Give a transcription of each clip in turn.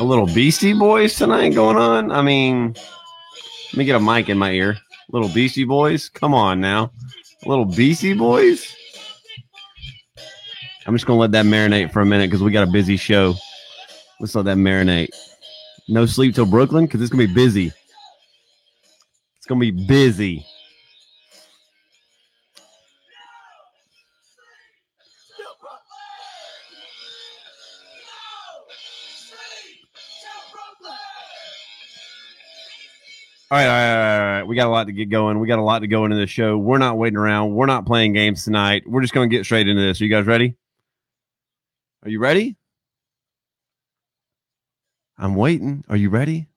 A little Beastie Boys tonight going on. I mean, let me get a mic in my ear. Little Beastie Boys, come on now. Little Beastie Boys. I'm just gonna let that marinate for a minute because we got a busy show. Let's let that marinate. No sleep till Brooklyn because it's gonna be busy. It's gonna be busy. All right, all right, all right. We got a lot to get going. We got a lot to go into this show. We're not waiting around. We're not playing games tonight. We're just going to get straight into this. Are you guys ready? Are you ready? I'm waiting. Are you ready?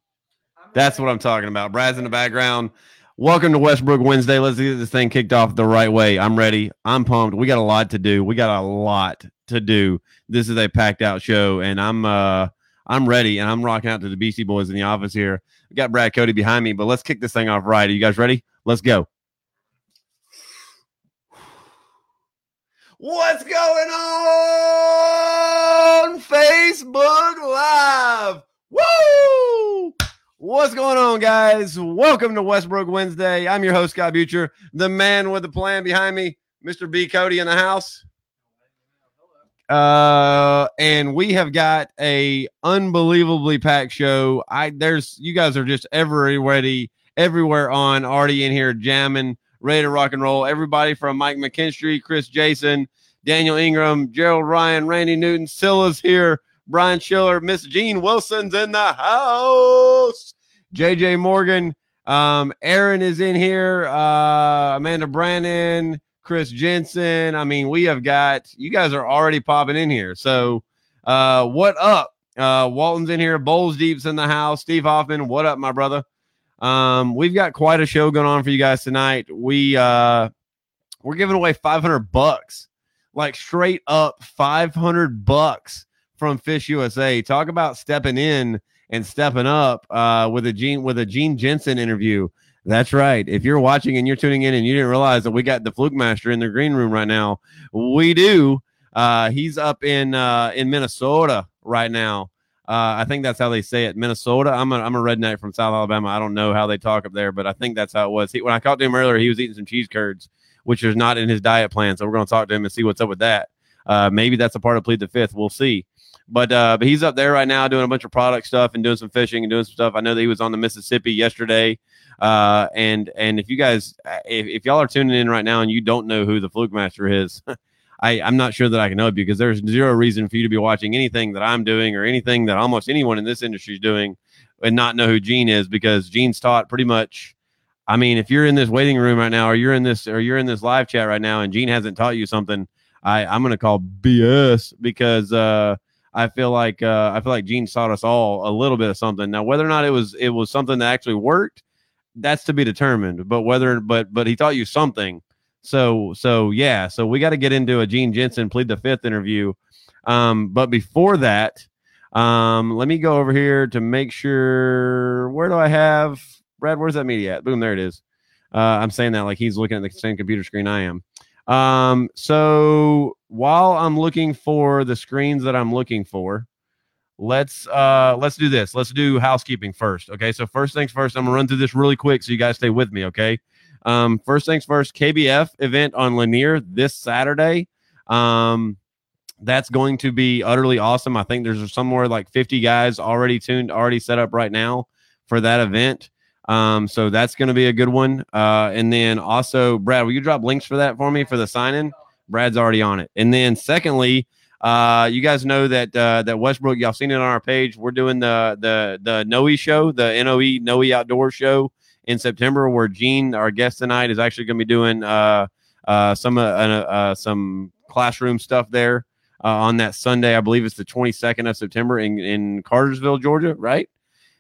That's what I'm talking about. Brad's in the background. Welcome to Westbrook Wednesday. Let's get this thing kicked off the right way. I'm ready. I'm pumped. We got a lot to do. We got a lot to do. This is a packed out show, and I'm uh I'm ready, and I'm rocking out to the Beastie Boys in the office here. We got Brad Cody behind me, but let's kick this thing off right. Are you guys ready? Let's go. What's going on? Facebook Live. Woo! What's going on, guys? Welcome to Westbrook Wednesday. I'm your host, Scott Butcher, the man with the plan behind me, Mr. B. Cody in the house. Uh, and we have got a unbelievably packed show. I there's you guys are just everywhere, everywhere on already in here jamming, ready to rock and roll. Everybody from Mike McKinstry, Chris Jason, Daniel Ingram, Gerald Ryan, Randy Newton, Silla's here, Brian Schiller, Miss Jean Wilson's in the house, JJ Morgan, um, Aaron is in here, uh, Amanda Brannon, Chris Jensen. I mean, we have got you guys are already popping in here. So, uh, what up? Uh, Walton's in here, Bowles Deep's in the house, Steve Hoffman. What up, my brother? Um, we've got quite a show going on for you guys tonight. We uh, we're giving away 500 bucks, like straight up 500 bucks from Fish USA. Talk about stepping in and stepping up uh, with a Gene with a Gene Jensen interview. That's right. If you're watching and you're tuning in and you didn't realize that we got the Fluke Master in the green room right now, we do. Uh, he's up in uh, in Minnesota right now. Uh, I think that's how they say it, Minnesota. I'm a, I'm a redneck from South Alabama. I don't know how they talk up there, but I think that's how it was. He, when I talked to him earlier, he was eating some cheese curds, which is not in his diet plan. So we're going to talk to him and see what's up with that. Uh, maybe that's a part of Plead the Fifth. We'll see. But uh, but he's up there right now doing a bunch of product stuff and doing some fishing and doing some stuff. I know that he was on the Mississippi yesterday. Uh, and and if you guys, if, if y'all are tuning in right now and you don't know who the Fluke Master is, I, I'm not sure that I can help you because there's zero reason for you to be watching anything that I'm doing or anything that almost anyone in this industry is doing and not know who Gene is because Gene's taught pretty much. I mean, if you're in this waiting room right now, or you're in this, or you're in this live chat right now, and Gene hasn't taught you something, I I'm gonna call BS because uh, I feel like uh, I feel like Gene taught us all a little bit of something. Now, whether or not it was it was something that actually worked, that's to be determined. But whether but but he taught you something. So so yeah, so we got to get into a Gene Jensen plead the fifth interview. Um, but before that, um, let me go over here to make sure. Where do I have Brad? Where's that media at? Boom, there it is. Uh, I'm saying that like he's looking at the same computer screen I am. Um, so while I'm looking for the screens that I'm looking for, let's uh let's do this. Let's do housekeeping first okay? So first things first i'm gonna run through this really quick so you guys stay with me okay? Um first things first kbf event on lanier this saturday. Um that's going to be utterly awesome. I think there's somewhere like 50 guys already tuned already set up right now for that event um so that's going to be a good one uh and then also brad will you drop links for that for me for the sign in brad's already on it and then secondly uh, you guys know that uh, that Westbrook, y'all seen it on our page. We're doing the the the Noe show, the Noe Noe Outdoor show in September, where Gene, our guest tonight, is actually going to be doing uh, uh, some uh, uh, some classroom stuff there uh, on that Sunday. I believe it's the 22nd of September in in Cartersville, Georgia, right?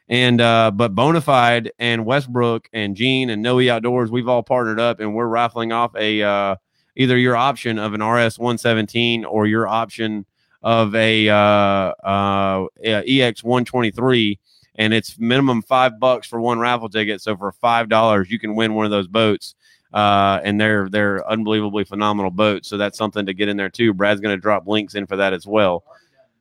And uh, but Bonafide and Westbrook and Gene and Noe Outdoors, we've all partnered up, and we're raffling off a uh, either your option of an RS 117 or your option of a, uh, uh, EX 123. And it's minimum five bucks for one raffle ticket. So for five dollars, you can win one of those boats. uh, and they're they're unbelievably phenomenal boats. So that's something to get in there too. Brad's going to drop links in for that as well.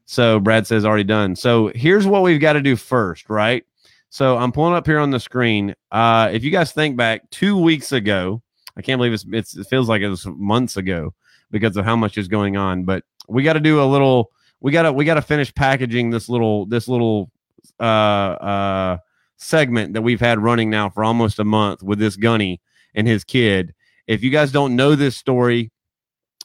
So Brad says already done. So here's what we've got to do first, right? So I'm pulling up here on the screen. Uh, if you guys think back two weeks ago, I can't believe it's, it's it feels like it was months ago because of how much is going on. But we got to do a little. We got to we got to finish packaging this little this little uh uh segment that we've had running now for almost a month with this gunny and his kid. If you guys don't know this story,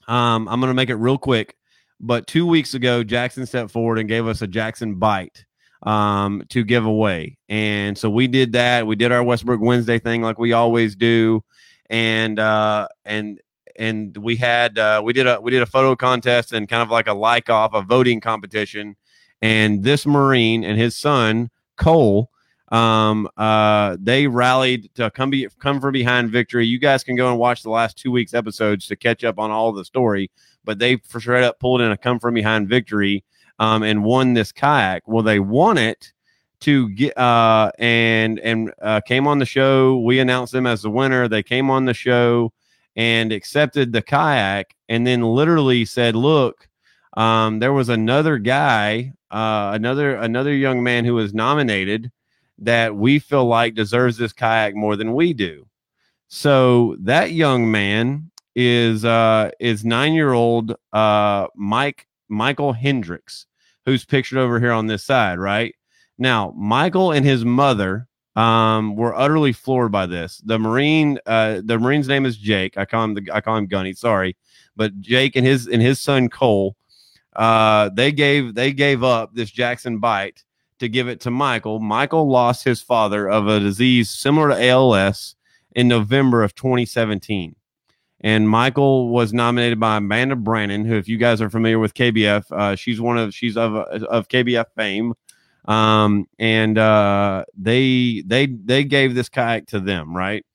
um, I'm gonna make it real quick. But two weeks ago, Jackson stepped forward and gave us a Jackson bite um, to give away. And so we did that. We did our Westbrook Wednesday thing like we always do. And uh, and and we had uh, we did a we did a photo contest and kind of like a like off a voting competition. And this Marine and his son Cole, um, uh, they rallied to come be come from behind victory. You guys can go and watch the last two weeks episodes to catch up on all the story. But they for straight up pulled in a come from behind victory um, and won this kayak. Well, they won it to get uh, and and uh, came on the show. We announced them as the winner. They came on the show and accepted the kayak, and then literally said, "Look, um, there was another guy, uh, another another young man who was nominated that we feel like deserves this kayak more than we do." So that young man is uh, is nine year old uh, Mike Michael Hendricks who's pictured over here on this side, right? Now, Michael and his mother um, were utterly floored by this. The Marine, uh, the Marine's name is Jake. I call him the, I call him Gunny. Sorry, but Jake and his and his son Cole, uh, they gave they gave up this Jackson bite to give it to Michael. Michael lost his father of a disease similar to ALS in November of 2017 and Michael was nominated by Amanda Brannon, who, if you guys are familiar with KBF, uh, she's one of she's of of KBF fame, um, and uh, they they they gave this kayak to them, right?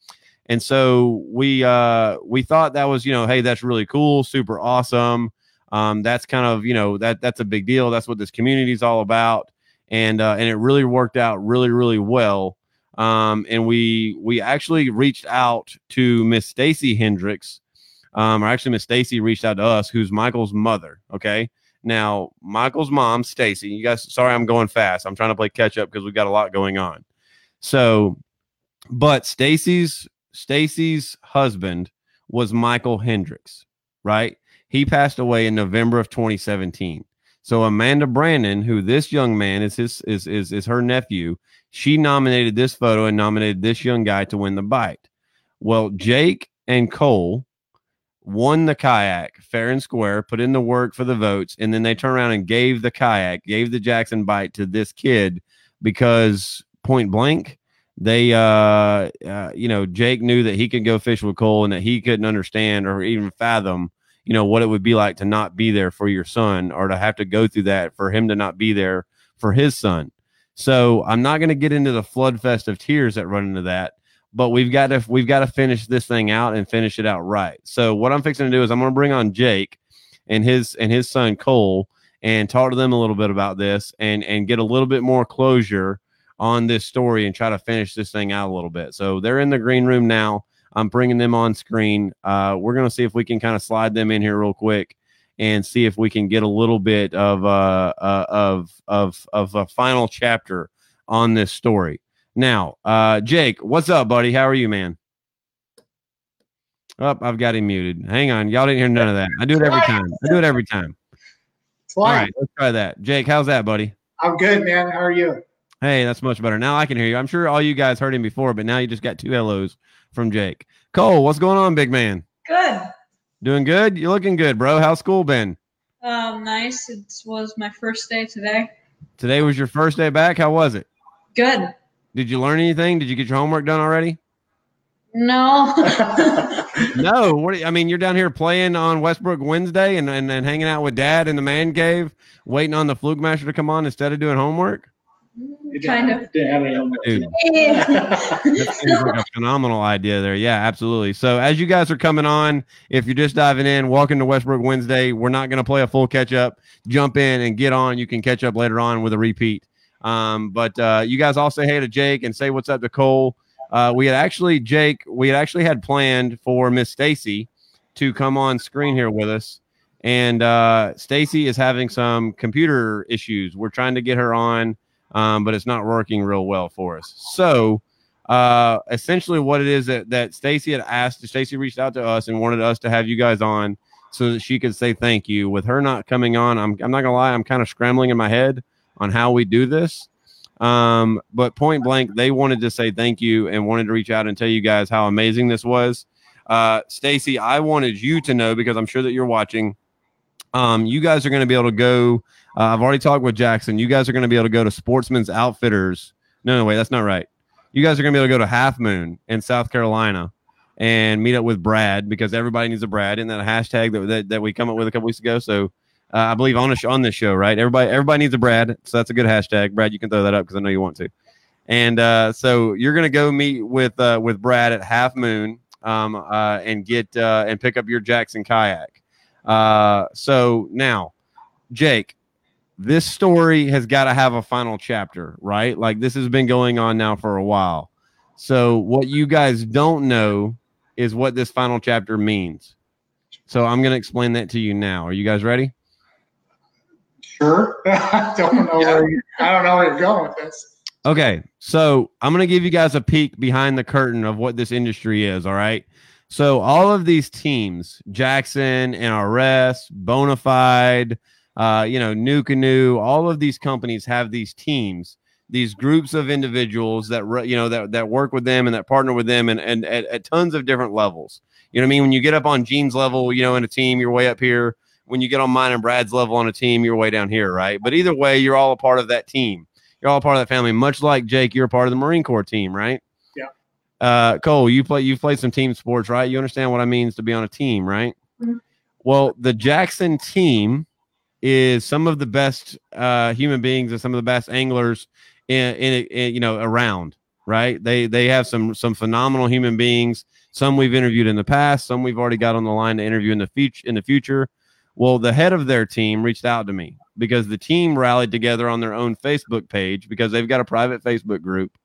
And so we uh, we thought that was you know, hey, that's really cool, super awesome. Um, that's kind of you know that that's a big deal. That's what this community is all about, and uh, and it really worked out really really well. Um, and we we actually reached out to Miss Stacy Hendricks, um, or actually Miss Stacy reached out to us, who's Michael's mother. Okay, now Michael's mom, Stacy. You guys, sorry, I'm going fast. I'm trying to play catch up because we've got a lot going on. So, but Stacy's Stacy's husband was Michael Hendricks, right? He passed away in November of 2017. So Amanda Brandon, who this young man is his is is is her nephew, she nominated this photo and nominated this young guy to win the bite. Well, Jake and Cole won the kayak fair and square, put in the work for the votes, and then they turned around and gave the kayak, gave the Jackson bite to this kid because point blank, they uh, uh you know, Jake knew that he could go fish with Cole and that he couldn't understand or even fathom you know what it would be like to not be there for your son or to have to go through that for him to not be there for his son so I'm not going to get into the flood fest of tears that run into that, but we've got to we've got to finish this thing out and finish it out right. So what I'm fixing to do is I'm going to bring on Jake and his and his son Cole and talk to them a little bit about this and and get a little bit more closure on this story and try to finish this thing out a little bit. So they're in the green room now. I'm bringing them on screen. Uh, we're going to see if we can kind of slide them in here real quick and see if we can get a little bit of uh, uh, of of of a final chapter on this story. Now, uh, Jake, what's up, buddy? How are you, man? Up, oh, I've got him muted. Hang on, y'all didn't hear none of that. I do it every time. I do it every time. All right, let's try that. Jake, how's that, buddy? I'm good, man. How are you? Hey, that's much better. Now I can hear you. I'm sure all you guys heard him before, but now you just got two hellos from Jake. Cole, what's going on, big man? Good. Doing good? You're looking good, bro. How's school been? Um, nice. It was my first day today. Today was your first day back. How was it? Good. Did you learn anything? Did you get your homework done already? No. no. What? I mean, you're down here playing on Westbrook Wednesday and, and and hanging out with Dad in the man cave, waiting on the Fluke Master to come on instead of doing homework kind of. Dude, that seems like a phenomenal idea there. Yeah, absolutely. So as you guys are coming on, if you're just diving in, welcome to Westbrook Wednesday. We're not going to play a full catch up. Jump in and get on. You can catch up later on with a repeat. Um, but uh, you guys all say hey to Jake and say what's up to Cole. Uh, we had actually, Jake, we had actually had planned for Miss Stacy to come on screen here with us. And uh, Stacy is having some computer issues. We're trying to get her on, um, but it's not working real well for us. So, uh, essentially, what it is that that Stacy had asked, Stacy reached out to us and wanted us to have you guys on so that she could say thank you. With her not coming on, I'm I'm not gonna lie, I'm kind of scrambling in my head on how we do this. Um, but point blank, they wanted to say thank you and wanted to reach out and tell you guys how amazing this was. Uh, Stacy, I wanted you to know because I'm sure that you're watching. Um, you guys are going to be able to go. Uh, I've already talked with Jackson. You guys are going to be able to go to Sportsman's Outfitters. No, no, wait, that's not right. You guys are going to be able to go to Half Moon in South Carolina and meet up with Brad because everybody needs a Brad. Isn't that a hashtag that, that, that we come up with a couple weeks ago? So uh, I believe on a sh- on this show, right? Everybody everybody needs a Brad, so that's a good hashtag. Brad, you can throw that up because I know you want to. And uh, so you're gonna go meet with uh, with Brad at Half Moon um, uh, and get uh, and pick up your Jackson kayak. Uh, so now, Jake, this story has got to have a final chapter, right? Like this has been going on now for a while. So what you guys don't know is what this final chapter means. So I'm going to explain that to you now. Are you guys ready? Sure. I don't know where you, I don't know where you're going with this. Okay, so I'm going to give you guys a peek behind the curtain of what this industry is. All right. So all of these teams, Jackson, NRS, Bonafide, uh, you know, NuCanoe, all of these companies have these teams, these groups of individuals that you know that that work with them and that partner with them, and and at, at tons of different levels. You know what I mean? When you get up on Gene's level, you know, in a team, you're way up here. When you get on mine and Brad's level on a team, you're way down here, right? But either way, you're all a part of that team. You're all a part of that family. Much like Jake, you're a part of the Marine Corps team, right? Yeah. Uh, Cole, you play. You played some team sports, right? You understand what I means to be on a team, right? Mhm. Well, the Jackson team is some of the best uh, human beings and some of the best anglers in, in, in you know around. Right? They they have some some phenomenal human beings. Some we've interviewed in the past. Some we've already got on the line to interview in the future. In the future, well, the head of their team reached out to me because the team rallied together on their own Facebook page because they've got a private Facebook group,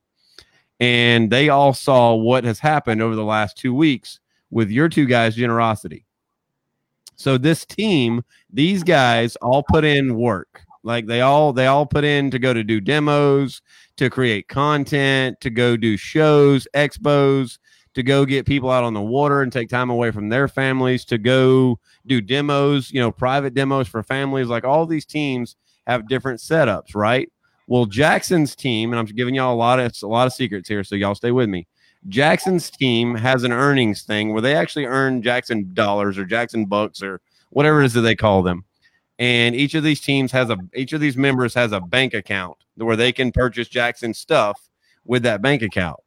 and they all saw what has happened over the last two weeks with your two guys' generosity. So this team, these guys all put in work. Like they all they all put in to go to do demos, to create content, to go do shows, expos, to go get people out on the water and take time away from their families, to go do demos, you know, private demos for families. Like all these teams have different setups, right? Well, Jackson's team, and I'm giving y'all a lot of a lot of secrets here, so y'all stay with me. Jackson's team has an earnings thing where they actually earn Jackson dollars or Jackson bucks or whatever it is that they call them. And each of these teams has a each of these members has a bank account where they can purchase Jackson stuff with that bank account.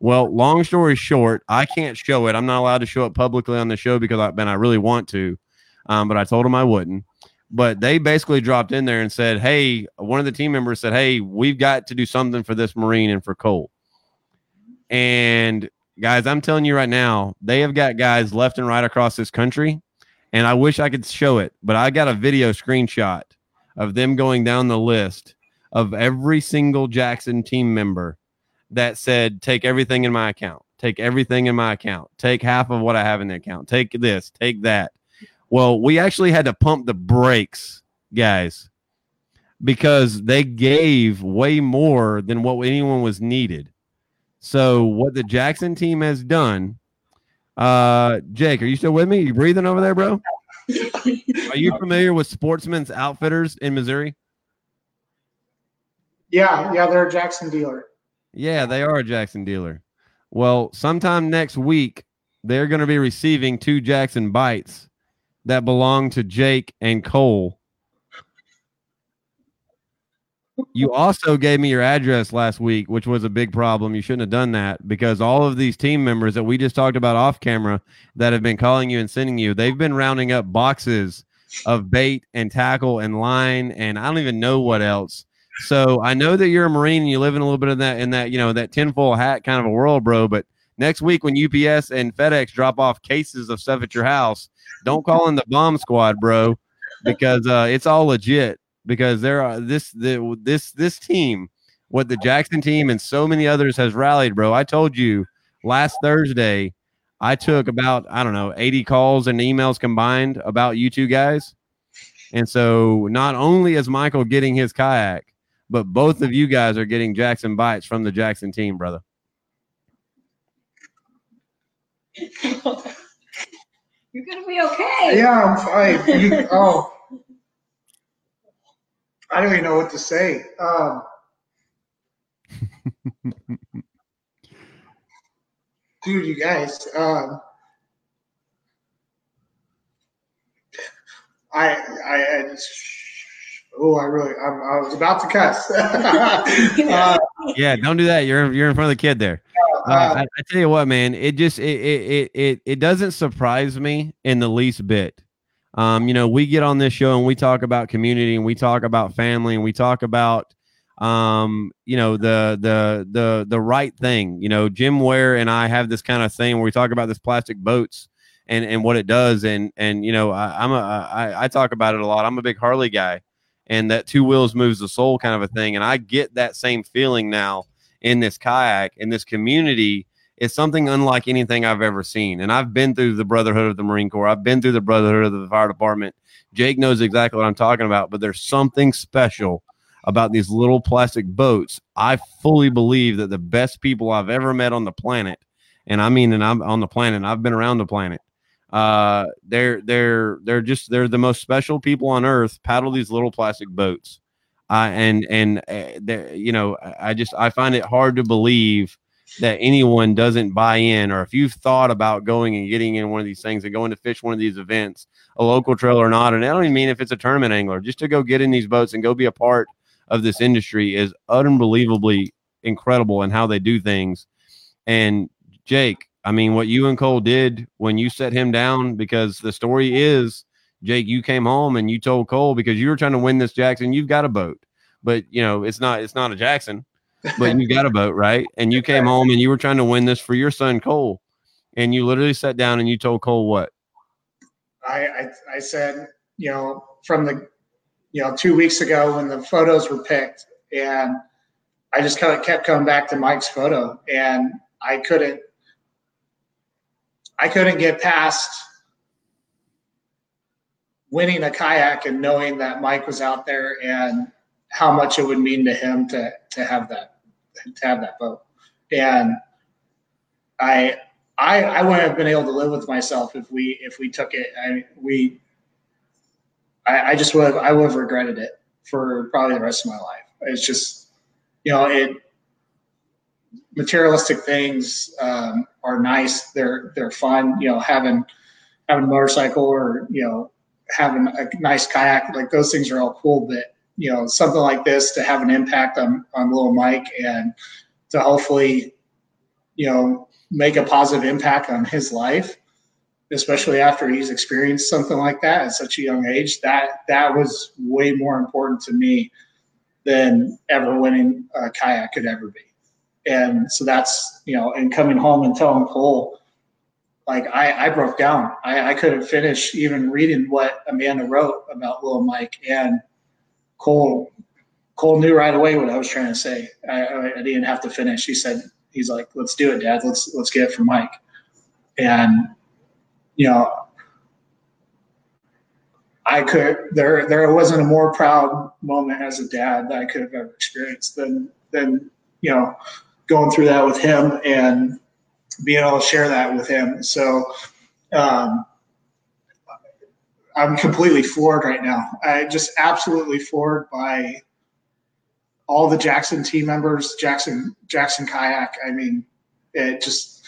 Well, long story short, I can't show it. I'm not allowed to show it publicly on the show because I, and I really want to, um, but I told them I wouldn't. But they basically dropped in there and said, "Hey, one of the team members said, "Hey, we've got to do something for this Marine and for Cole." And guys, I'm telling you right now, they have got guys left and right across this country. And I wish I could show it, but I got a video screenshot of them going down the list of every single Jackson team member that said, take everything in my account, take everything in my account, take half of what I have in the account, take this, take that. Well, we actually had to pump the brakes, guys, because they gave way more than what anyone was needed. So what the Jackson team has done, uh, Jake, are you still with me? you breathing over there, bro? Are you familiar with Sportsman's Outfitters in Missouri? Yeah, yeah, they're a Jackson dealer. Yeah, they are a Jackson dealer. Well, sometime next week, they're going to be receiving two Jackson bites that belong to Jake and Cole. You also gave me your address last week, which was a big problem. You shouldn't have done that because all of these team members that we just talked about off camera that have been calling you and sending you, they've been rounding up boxes of bait and tackle and line and I don't even know what else. So I know that you're a Marine and you live in a little bit of that in that, you know, that tinfoil hat kind of a world, bro. But next week when UPS and FedEx drop off cases of stuff at your house, don't call in the bomb squad, bro, because uh, it's all legit. Because there are this the, this this team what the Jackson team and so many others has rallied, bro. I told you last Thursday, I took about, I don't know, 80 calls and emails combined about you two guys. And so not only is Michael getting his kayak, but both of you guys are getting Jackson bites from the Jackson team, brother. You're gonna be okay. Yeah, I'm fine. You, oh, I don't even know what to say. Um, dude, you guys. Um, I, I, I just, oh, I really, I'm, I was about to cuss. uh, Yeah, don't do that. You're you're in front of the kid there. Uh, I, I tell you what, man, it just it it it it doesn't surprise me in the least bit. Um, you know, we get on this show and we talk about community and we talk about family and we talk about um, you know, the the the the right thing. You know, Jim Ware and I have this kind of thing where we talk about this plastic boats and and what it does and and you know, I, I'm a I, I talk about it a lot. I'm a big Harley guy and that two wheels moves the soul kind of a thing and I get that same feeling now in this kayak in this community is something unlike anything I've ever seen. And I've been through the Brotherhood of the Marine Corps. I've been through the Brotherhood of the Fire Department. Jake knows exactly what I'm talking about, but there's something special about these little plastic boats. I fully believe that the best people I've ever met on the planet, and I mean, and I'm on the planet, I've been around the planet. Uh, they're they're they're just they're the most special people on earth. Paddle these little plastic boats, uh, and and uh, you know, I just I find it hard to believe that anyone doesn't buy in, or if you've thought about going and getting in one of these things and going to fish one of these events, a local trail or not, and I don't even mean if it's a tournament angler, just to go get in these boats and go be a part of this industry is unbelievably incredible in how they do things. And Jake, I mean, what you and Cole did when you set him down, because the story is, Jake, you came home and you told Cole because you were trying to win this Jackson, you've got a boat, but you know it's not it's not a Jackson, but you got a boat, right? And you came home and you were trying to win this for your son Cole, and you literally sat down and you told Cole what? I, I, I said, you know, from the, you know, two weeks ago when the photos were picked, and I just kind of kept coming back to Mike's photo, and I couldn't, I couldn't get past winning a kayak and knowing that Mike was out there and how much it would mean to him to to have that to have that boat, and I I, I wouldn't have been able to live with myself if we if we took it. I we I, I just would have, I would have regretted it for probably the rest of my life. It's just you know it materialistic things um, are nice. They're they're fun. You know having having a motorcycle or you know having a nice kayak like those things are all cool. But you know something like this to have an impact on on little Mike and to hopefully you know make a positive impact on his life, especially after he's experienced something like that at such a young age. That that was way more important to me than ever winning a kayak could ever be. And so that's you know, and coming home and telling Cole, like I, I broke down. I, I couldn't finish even reading what Amanda wrote about Little Mike and Cole. Cole knew right away what I was trying to say. I, I, didn't have to finish. He said, he's like, let's do it, dad. Let's, let's get it for Mike. And, you know, I could, there, there wasn't a more proud moment as a dad that I could have ever experienced than, than, you know, going through that with him and being able to share that with him. So, um, I'm completely floored right now. I just absolutely floored by all the Jackson team members, Jackson Jackson Kayak. I mean, it just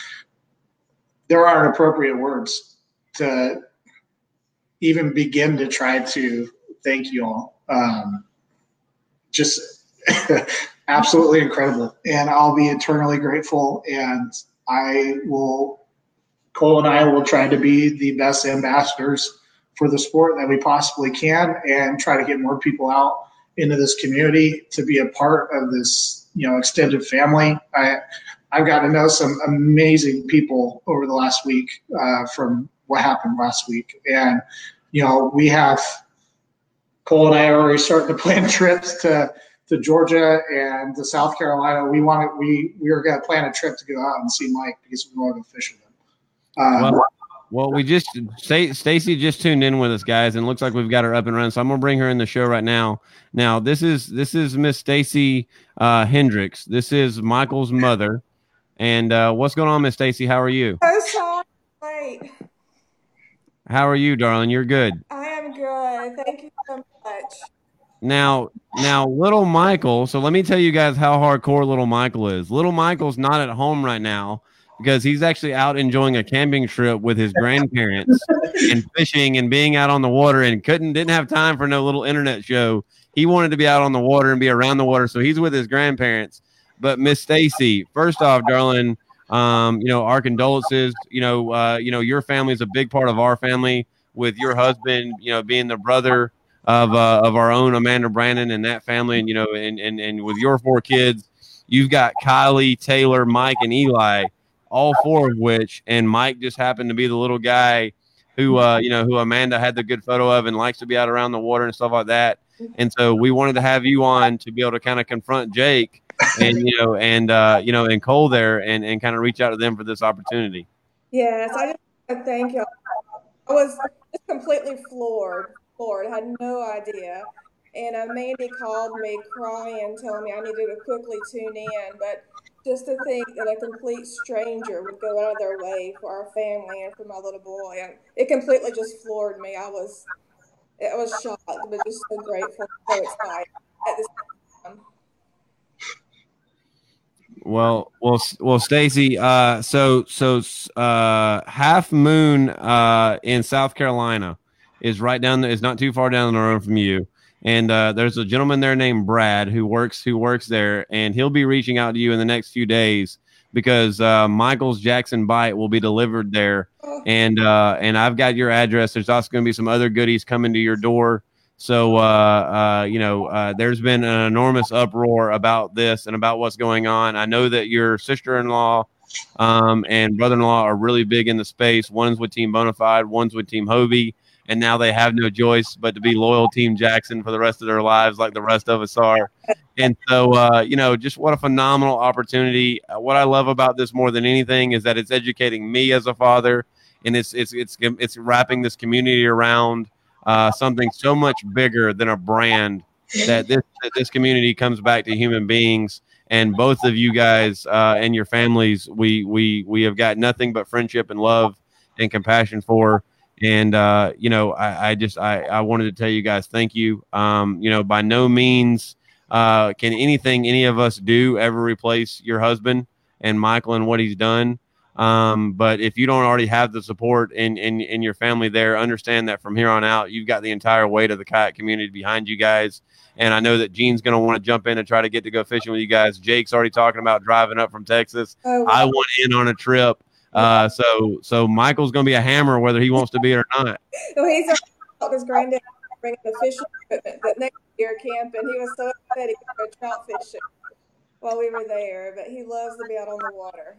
there aren't appropriate words to even begin to try to thank you all. Um, just absolutely incredible, and I'll be eternally grateful. And I will, Cole and I will try to be the best ambassadors for the sport that we possibly can, and try to get more people out into this community to be a part of this you know extended family i i've got to know some amazing people over the last week uh, from what happened last week and you know we have cole and i are already starting to plan trips to to Georgia and to South Carolina. We wanted we we are going to plan a trip to go out and see Mike because we want to fish with him. Um, Well, well, we just Sta- Stacy just tuned in with us, guys, and looks like we've got her up and running. So I'm gonna bring her in the show right now. Now, this is this is Miss Stacy uh, Hendricks. This is Michael's mother. And uh, what's going on, Miss Stacy? How are you? so sorry. How are you, darling? You're good. I am good. Thank you so much. Now, now, little Michael. So let me tell you guys how hardcore little Michael is. Little Michael's not at home right now because he's actually out enjoying a camping trip with his grandparents and fishing and being out on the water and couldn't didn't have time for no little internet show. He wanted to be out on the water and be around the water, so he's with his grandparents. But Miss Stacy, first off, darling, um, you know, our condolences. You know, uh, you know, your family is a big part of our family with your husband, you know, being the brother of uh, of our own Amanda Brandon and that family, and you know, and and and with your four kids, you've got Kylie, Taylor, Mike, and Eli, all four of which, and Mike just happened to be the little guy who uh, you know who Amanda had the good photo of and likes to be out around the water and stuff like that. And so we wanted to have you on to be able to kind of confront Jake and you know and uh, you know and Cole there and and kind of reach out to them for this opportunity. Yes, I just thank you. I was just completely floored. Floored. I had no idea. And uh, Mandy called me crying, telling me I needed to quickly tune in. But just to think that a complete stranger would go out of their way for our family and for my little boy, and it completely just floored me. I was, I was shocked, but just so grateful, so excited at this time. Well, well, well, Stacy. Uh, so, so, uh, Half Moon, uh, in South Carolina, is right down. Is not too far down the road from you. And uh, there's a gentleman there named Brad who works who works there, and he'll be reaching out to you in the next few days because uh, Michael's Jackson Bite will be delivered there, and uh, and I've got your address. There's also going to be some other goodies coming to your door. So, uh, uh, you know, uh, there's been an enormous uproar about this and about what's going on. I know that your sister-in-law um, and brother-in-law are really big in the space. One's with Team Bonafide, one's with Team Hobie, and now they have no choice but to be loyal Team Jackson for the rest of their lives, like the rest of us are. And so, uh, you know, just what a phenomenal opportunity. Uh, what I love about this more than anything is that it's educating me as a father, and it's it's it's it's wrapping this community around uh, something so much bigger than a brand that this that this community comes back to human beings and both of you guys uh, and your families we we we have got nothing but friendship and love and compassion for and uh, you know I, I just I, I wanted to tell you guys thank you um, you know by no means uh, can anything any of us do ever replace your husband and michael and what he's done um, but if you don't already have the support in, in in your family there, understand that from here on out, you've got the entire weight of the kayak community behind you guys. And I know that Gene's going to want to jump in and try to get to go fishing with you guys. Jake's already talking about driving up from Texas. Oh, I want in on a trip. Uh, so so Michael's going to be a hammer whether he wants to be it or not. So he's about his granddad bringing the fishing equipment that next year camp, and he was so excited to go trout fishing while we were there. But he loves to be out on the water.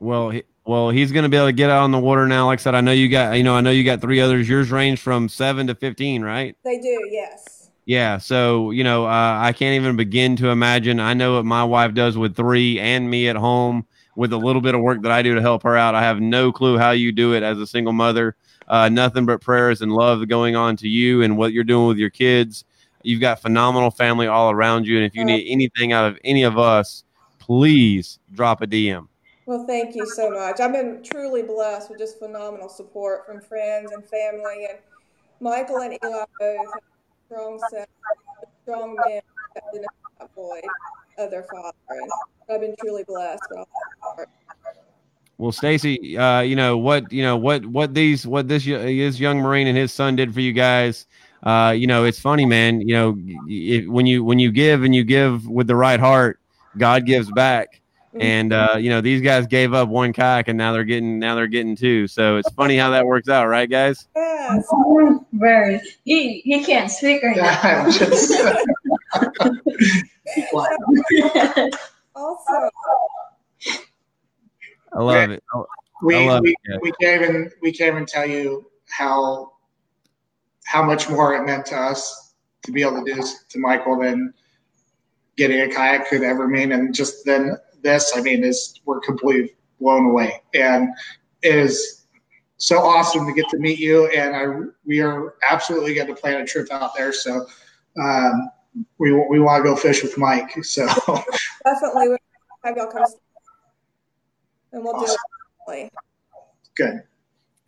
Well, he, well, he's going to be able to get out on the water now. Like I said, I know you got, you know, I know you got three others. Yours range from seven to fifteen, right? They do, yes. Yeah. So you know, uh, I can't even begin to imagine. I know what my wife does with three, and me at home with a little bit of work that I do to help her out. I have no clue how you do it as a single mother. Uh, nothing but prayers and love going on to you and what you're doing with your kids. You've got phenomenal family all around you, and if you need anything out of any of us, please drop a DM. Well, thank you so much. I've been truly blessed with just phenomenal support from friends and family, and Michael and Eli both have strong set, strong men that have that void of their father, and I've been truly blessed with all that. Well, Stacy, uh, you know what you know what what these what this y- this young Marine and his son did for you guys. Uh, you know, it's funny, man. You know, if, when you when you give and you give with the right heart, God gives back. And uh, you know, these guys gave up one kayak, and now they're getting now they're getting two. So it's funny how that works out, right, guys? Yes. Very. He he can't speak right now. Also, I love it. I- we, I love we, it, we can't even we can't even tell you how how much more it meant to us to be able to do this to Michael than getting a kayak could ever mean. And just then this, I mean, is we're completely blown away. And it is so awesome to get to meet you. And I, we are absolutely going to plan a trip out there. So um, we, we want to go fish with Mike. So Definitely we'll have y'all come. And we'll do it. good.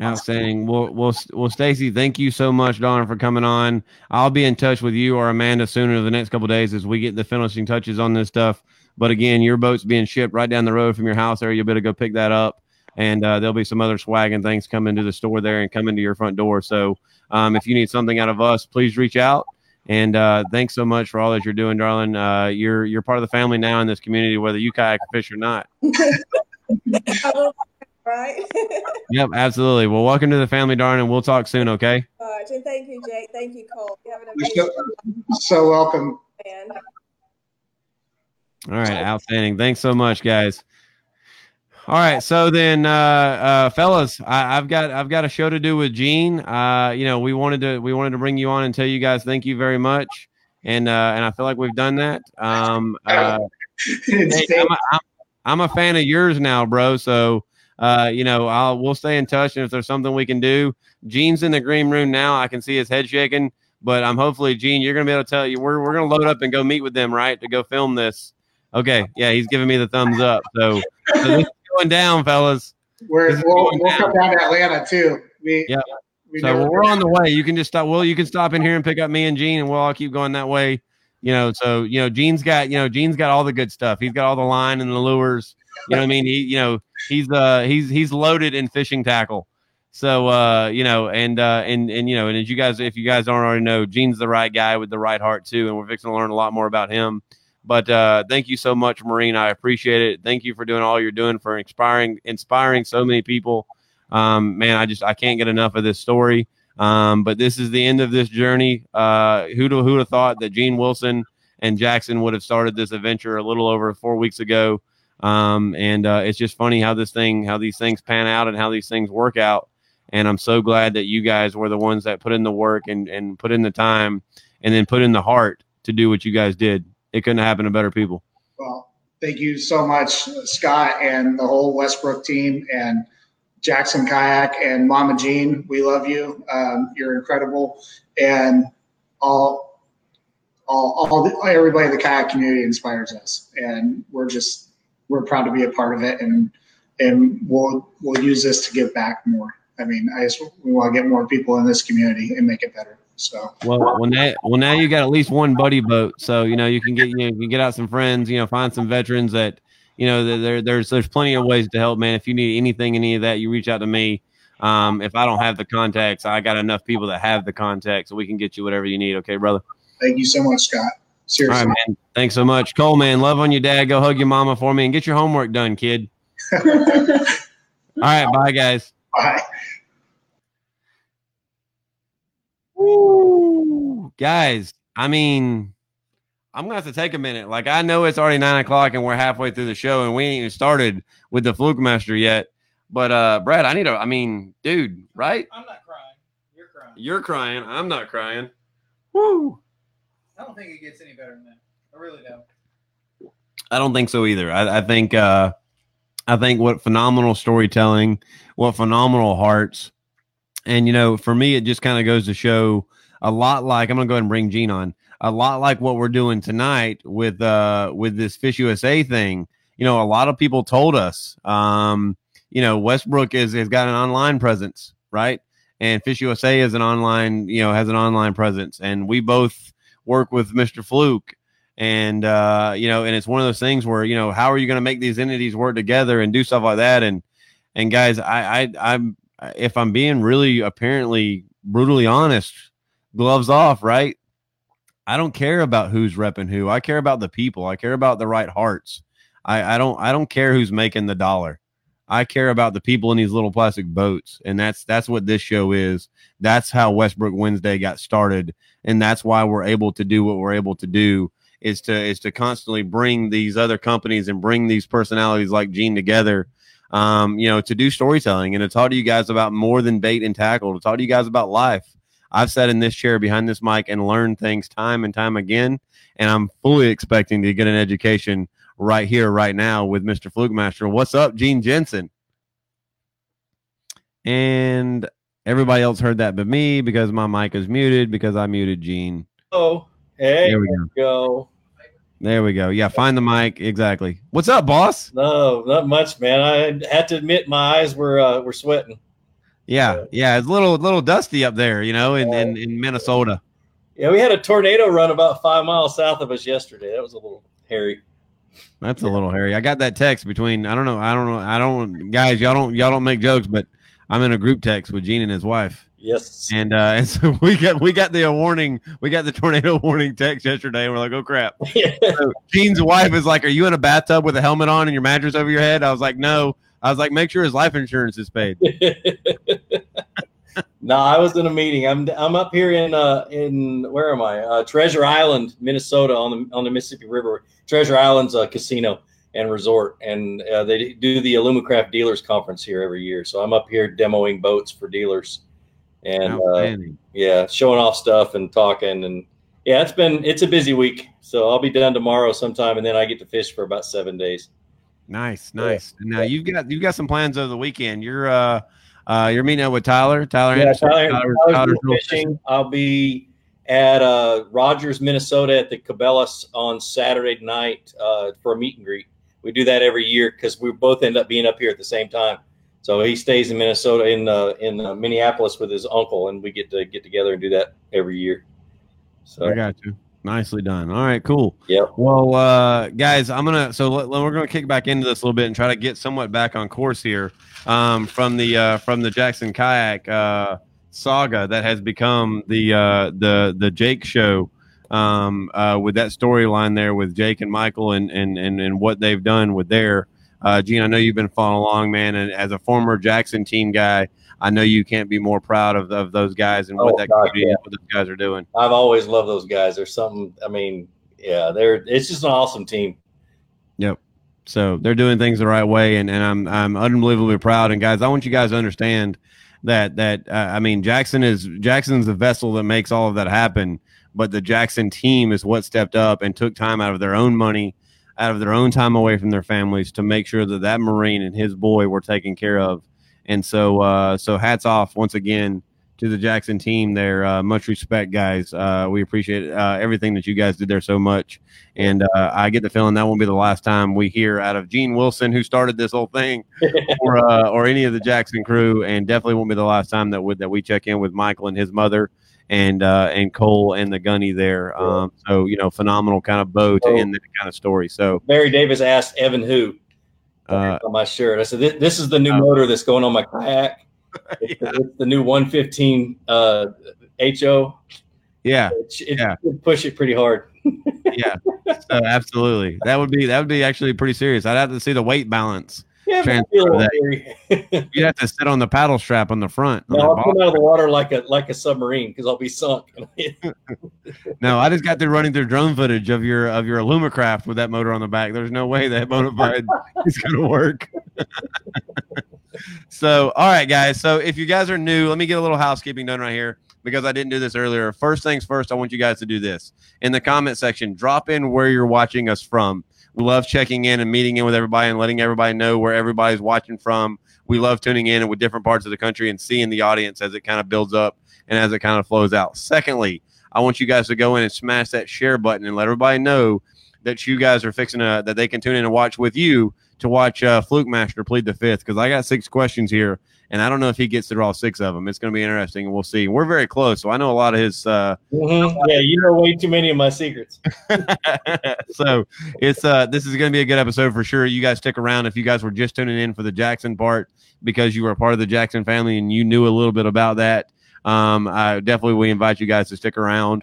Outstanding. Well, well, well, Stacy, thank you so much, Donna, for coming on. I'll be in touch with you or Amanda sooner the next couple days as we get the finishing touches on this stuff. But again, your boat's being shipped right down the road from your house there. You'll be able to go pick that up, and uh, there'll be some other swag and things coming to the store there and coming to your front door. So, um, if you need something out of us, please reach out. And uh, thanks so much for all that you're doing, darling. Uh, you're you're part of the family now in this community, whether you kayak or fish or not. right? Yep, absolutely. Well, welcome to the family, darling, and we'll talk soon. Okay. much. And thank you, Jake. Thank you, Cole. You have an amazing so, so welcome. man. All right, outstanding. Thanks so much, guys. All right, so then, uh, uh, fellas, I, I've got I've got a show to do with Gene. Uh, you know, we wanted to we wanted to bring you on and tell you guys thank you very much, and uh, and I feel like we've done that. Um, uh, hey, I'm, a, I'm, I'm a fan of yours now, bro. So, uh, you know, I'll we'll stay in touch, and if there's something we can do, Gene's in the green room now. I can see his head shaking, but I'm hopefully, Gene, you're gonna be able to tell you we're we're gonna load up and go meet with them, right, to go film this. Okay, yeah, he's giving me the thumbs up. So, so this is going down, fellas. we're, this we'll, down. come down to Atlanta too. We, Yep. we So well, we're on the way. You can just stop. Well, you can stop in here and pick up me and Gene, and we'll all keep going that way. You know, so you know, Gene's got you know, Gene's got all the good stuff. He's got all the line and the lures. You know what I mean? He, you know, he's uh he's he's loaded in fishing tackle. So uh, you know, and uh and and you know, and as you guys, if you guys don't already know, Gene's the right guy with the right heart too, and we're fixing to learn a lot more about him. But uh, thank you so much, Marine. I appreciate it. Thank you for doing all you're doing for inspiring inspiring so many people. Um, man, I just I can't get enough of this story. Um, but this is the end of this journey. Uh, who'd who'd have thought that Gene Wilson and Jackson would have started this adventure a little over four weeks ago? Um, and uh, it's just funny how this thing, how these things pan out, and how these things work out. And I'm so glad that you guys were the ones that put in the work and and put in the time, and then put in the heart to do what you guys did. It couldn't happen to better people. Well, thank you so much, Scott, and the whole Westbrook team, and Jackson Kayak and Mama Jean. We love you. Um, you're incredible, and all, all, all the, everybody in the kayak community inspires us, and we're just we're proud to be a part of it, and and we'll we'll use this to give back more. I mean, I just we want to get more people in this community and make it better. So Well, well now, well now you got at least one buddy boat, so you know you can get you, know, you can get out some friends, you know, find some veterans that you know there there's there's plenty of ways to help, man. If you need anything, any of that, you reach out to me. Um, if I don't have the contacts, I got enough people that have the contacts, so we can get you whatever you need. Okay, brother. thank you so much, Scott. Seriously. right, man. Thanks so much, Cole. Man, love on your dad. Go hug your mama for me and get your homework done, kid. All right, bye, guys. Bye. Woo. Guys, I mean, I'm gonna have to take a minute. Like, I know it's already nine o'clock and we're halfway through the show and we ain't even started with the fluke master yet. But uh Brad, I need a I mean, dude, right? I'm not crying. You're crying. You're crying. I'm not crying. Woo. I don't think it gets any better than that. I really don't. I don't think so either. I, I think uh I think what phenomenal storytelling, what phenomenal hearts. And you know, for me, it just kind of goes to show a lot like I'm gonna go ahead and bring Gene on. A lot like what we're doing tonight with uh with this Fish USA thing. You know, a lot of people told us, um, you know, Westbrook is has got an online presence, right? And Fish USA is an online, you know, has an online presence. And we both work with Mr. Fluke and uh, you know, and it's one of those things where you know, how are you going to make these entities work together and do stuff like that? And and guys, I, I I'm if I'm being really apparently brutally honest, gloves off, right? I don't care about who's repping who. I care about the people. I care about the right hearts. I, I don't I don't care who's making the dollar. I care about the people in these little plastic boats, and that's that's what this show is. That's how Westbrook Wednesday got started, and that's why we're able to do what we're able to do is to is to constantly bring these other companies and bring these personalities like Gene together, um, you know, to do storytelling and to talk to you guys about more than bait and tackle, to talk to you guys about life. I've sat in this chair behind this mic and learned things time and time again, and I'm fully expecting to get an education right here, right now, with Mr. Fluke Master. What's up, Gene Jensen? And everybody else heard that but me because my mic is muted because I muted Gene. Oh, hey, There we go. go. There we go. Yeah, find the mic. Exactly. What's up, boss? No, not much, man. I had to admit my eyes were uh, were sweating. Yeah, yeah. It's a little little dusty up there, you know, in, in, in Minnesota. Yeah, we had a tornado run about five miles south of us yesterday. That was a little hairy. That's a little hairy. I got that text between I don't know, I don't know, I don't guys, y'all don't y'all don't make jokes, but I'm in a group text with Gene and his wife. Yes. And uh and so we got we got the uh, warning, we got the tornado warning text yesterday, and we're like, oh crap. So Gene's wife is like, Are you in a bathtub with a helmet on and your mattress over your head? I was like, No. I was like, make sure his life insurance is paid. no, I was in a meeting. I'm I'm up here in uh in where am I? Uh, Treasure Island, Minnesota, on the on the Mississippi River. Treasure Island's a casino and resort, and uh, they do the Alumacraft Dealers Conference here every year. So I'm up here demoing boats for dealers, and uh, yeah, showing off stuff and talking, and yeah, it's been it's a busy week. So I'll be done tomorrow sometime, and then I get to fish for about seven days. Nice, nice. And now you've got you've got some plans over the weekend. You're uh uh you're meeting up with Tyler, Tyler Yeah, Anderson. Tyler, Tyler- Tyler's Tyler's real real fishing. I'll be at uh, Rogers, Minnesota, at the Cabela's on Saturday night uh, for a meet and greet. We do that every year because we both end up being up here at the same time. So he stays in Minnesota in uh, in uh, Minneapolis with his uncle, and we get to get together and do that every year. So I got you. Nicely done. All right, cool. Yeah. Well, uh, guys, I'm gonna so let, we're gonna kick back into this a little bit and try to get somewhat back on course here um, from the uh, from the Jackson kayak uh, saga that has become the uh, the the Jake show um, uh, with that storyline there with Jake and Michael and and and, and what they've done with their. Uh, Gene, I know you've been following along, man, and as a former Jackson team guy, I know you can't be more proud of, of those guys and what Oh, that God, community yeah. what those guys are doing. I've always loved those guys. There's something. I mean, yeah, they're it's just an awesome team. Yep. So they're doing things the right way, and, and I'm I'm unbelievably proud. And guys, I want you guys to understand that that uh, I mean Jackson is Jackson's the vessel that makes all of that happen, but the Jackson team is what stepped up and took time out of their own money, out of their own time away from their families to make sure that that Marine and his boy were taken care of. And so uh, so hats off once again to the Jackson team there. Uh, much respect, guys. Uh, we appreciate uh, everything that you guys did there so much. And uh, I get the feeling that won't be the last time we hear out of Gene Wilson, who started this whole thing, or uh, or any of the Jackson crew, and definitely won't be the last time that would that we check in with Michael and his mother, and uh, and Cole and the Gunny there. Um, so you know, phenomenal kind of bow to end that kind of story. So Barry Davis asked Evan who uh, on my shirt. I said, "This, this is the new Oh. motor that's going on my kayak. It's, it's the new 115 uh, HO. yeah, It, it, Yeah. it push it pretty hard. yeah, so absolutely, that would be that would be actually pretty serious. I'd have to see the weight balance. Yeah, Transfer feel a little that. You'd have to sit on the paddle strap on the front. no, I'll come out of the water like a like a submarine because I'll be sunk. No, I just got through running through drone footage of your of your Alumacraft with that motor on the back. There's no way that Bonafide is going to work. so, all right, guys. So, if you guys are new, let me get a little housekeeping done right here because I didn't do this earlier. First things first, I want you guys to do this in the comment section. Drop in where you're watching us from. We love checking in and meeting in with everybody and letting everybody know where everybody's watching from. We love tuning in with different parts of the country and seeing the audience as it kind of builds up and as it kind of flows out. Secondly, I want you guys to go in and smash that share button and let everybody know that you guys are fixing to, that they can tune in and watch with you to watch uh, Fluke Master plead the fifth because I got six questions here and I don't know if he gets through all six of them. It's going to be interesting and we'll see. We're very close, so I know a lot of his. Uh, Mhm. Yeah, you know way too many of my secrets. so it's uh this is going to be a good episode for sure. You guys stick around if you guys were just tuning in for the Jackson part because you were a part of the Jackson family and you knew a little bit about that. Um, I definitely we invite you guys to stick around.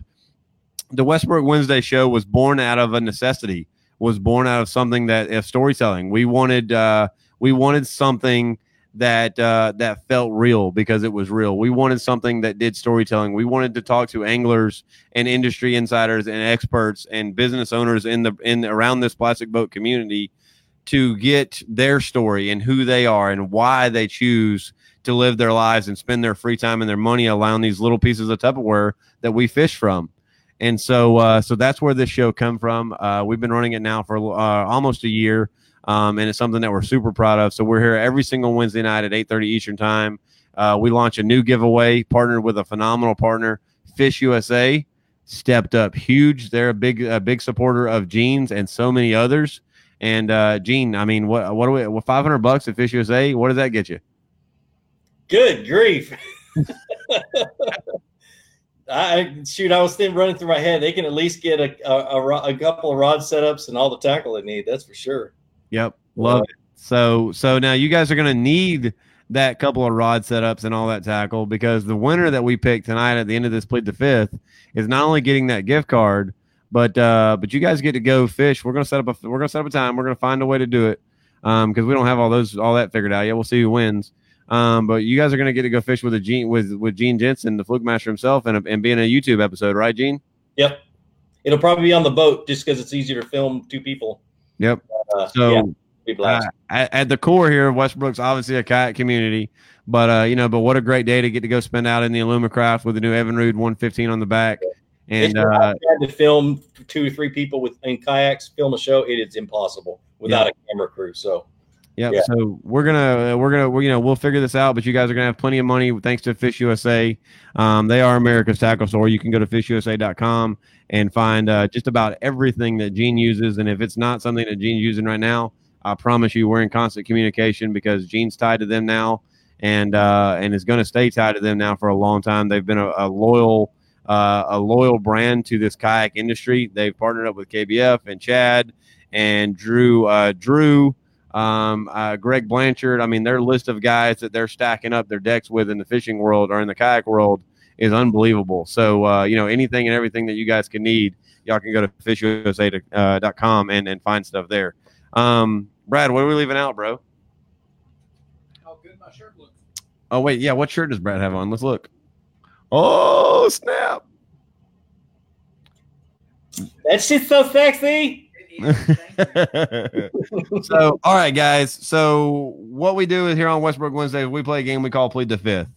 The Westbrook Wednesday show was born out of a necessity. Was born out of something that of storytelling. We wanted uh, we wanted something that uh, that felt real because it was real. We wanted something that did storytelling. We wanted to talk to anglers and industry insiders and experts and business owners in the in around this plastic boat community to get their story and who they are and why they choose to live their lives and spend their free time and their money allowing these little pieces of Tupperware that we fish from. And so, uh, so that's where this show come from. Uh, we've been running it now for uh, almost a year, um, and it's something that we're super proud of. So we're here every single Wednesday night at 8:30 Eastern Time. Uh, we launch a new giveaway, partnered with a phenomenal partner, Fish USA. Stepped up huge. They're a big, a big supporter of Gene's and so many others. And uh, Gene, I mean, what, what do we? What 500 bucks at Fish USA? What does that get you? Good grief. I shoot. I was thinking running through my head. They can at least get a a, a, a couple of rod setups and all the tackle they need. That's for sure. Yep, love it. So, so now you guys are going to need that couple of rod setups and all that tackle because the winner that we picked tonight at the end of this plead the fifth is not only getting that gift card, but uh, but you guys get to go fish. We're gonna set up a we're gonna set up a time. We're gonna find a way to do it um because we don't have all those all that figured out yet. We'll see who wins. Um, but you guys are gonna get to go fish with a Gene with with Gene Jensen, the fluke master himself, and and be in a YouTube episode, right, Gene? Yep. It'll probably be on the boat just because it's easier to film two people. Yep. Uh, So. yeah. Uh, at, at the core here Westbrook's obviously a kayak community, but uh, you know, but what a great day to get to go spend out in the Alumacraft with the new Evinrude 115 on the back, and uh, had to film two or three people with in kayaks, film a show. It is impossible without a camera crew. So Yep. Yeah. So we're gonna we're gonna we're, you know we'll figure this out, but you guys are gonna have plenty of money thanks to Fish USA. Um, they are America's tackle store. You can go to fishusa.com and find uh, just about everything that Gene uses. And if it's not something that Gene's using right now, I promise you we're in constant communication because Gene's tied to them now, and uh, and is going to stay tied to them now for a long time. They've been a, a loyal uh, a loyal brand to this kayak industry. They've partnered up with KBF and Chad and Drew uh, Drew um, uh, Greg Blanchard. I mean, their list of guys that they're stacking up their decks with in the fishing world or in the kayak world is unbelievable. So, uh, you know, anything and everything that you guys can need, y'all can go to fishusa.com and, and find stuff there. Um, Brad, what are we leaving out, bro? How good my shirt looks. Oh, wait. Yeah. What shirt does Brad have on? Let's look. Oh, snap. that shit's so sexy. Is. So, all right, guys. So, what we do is here on Westbrook Wednesdays, we play a game we call Plead the Fifth,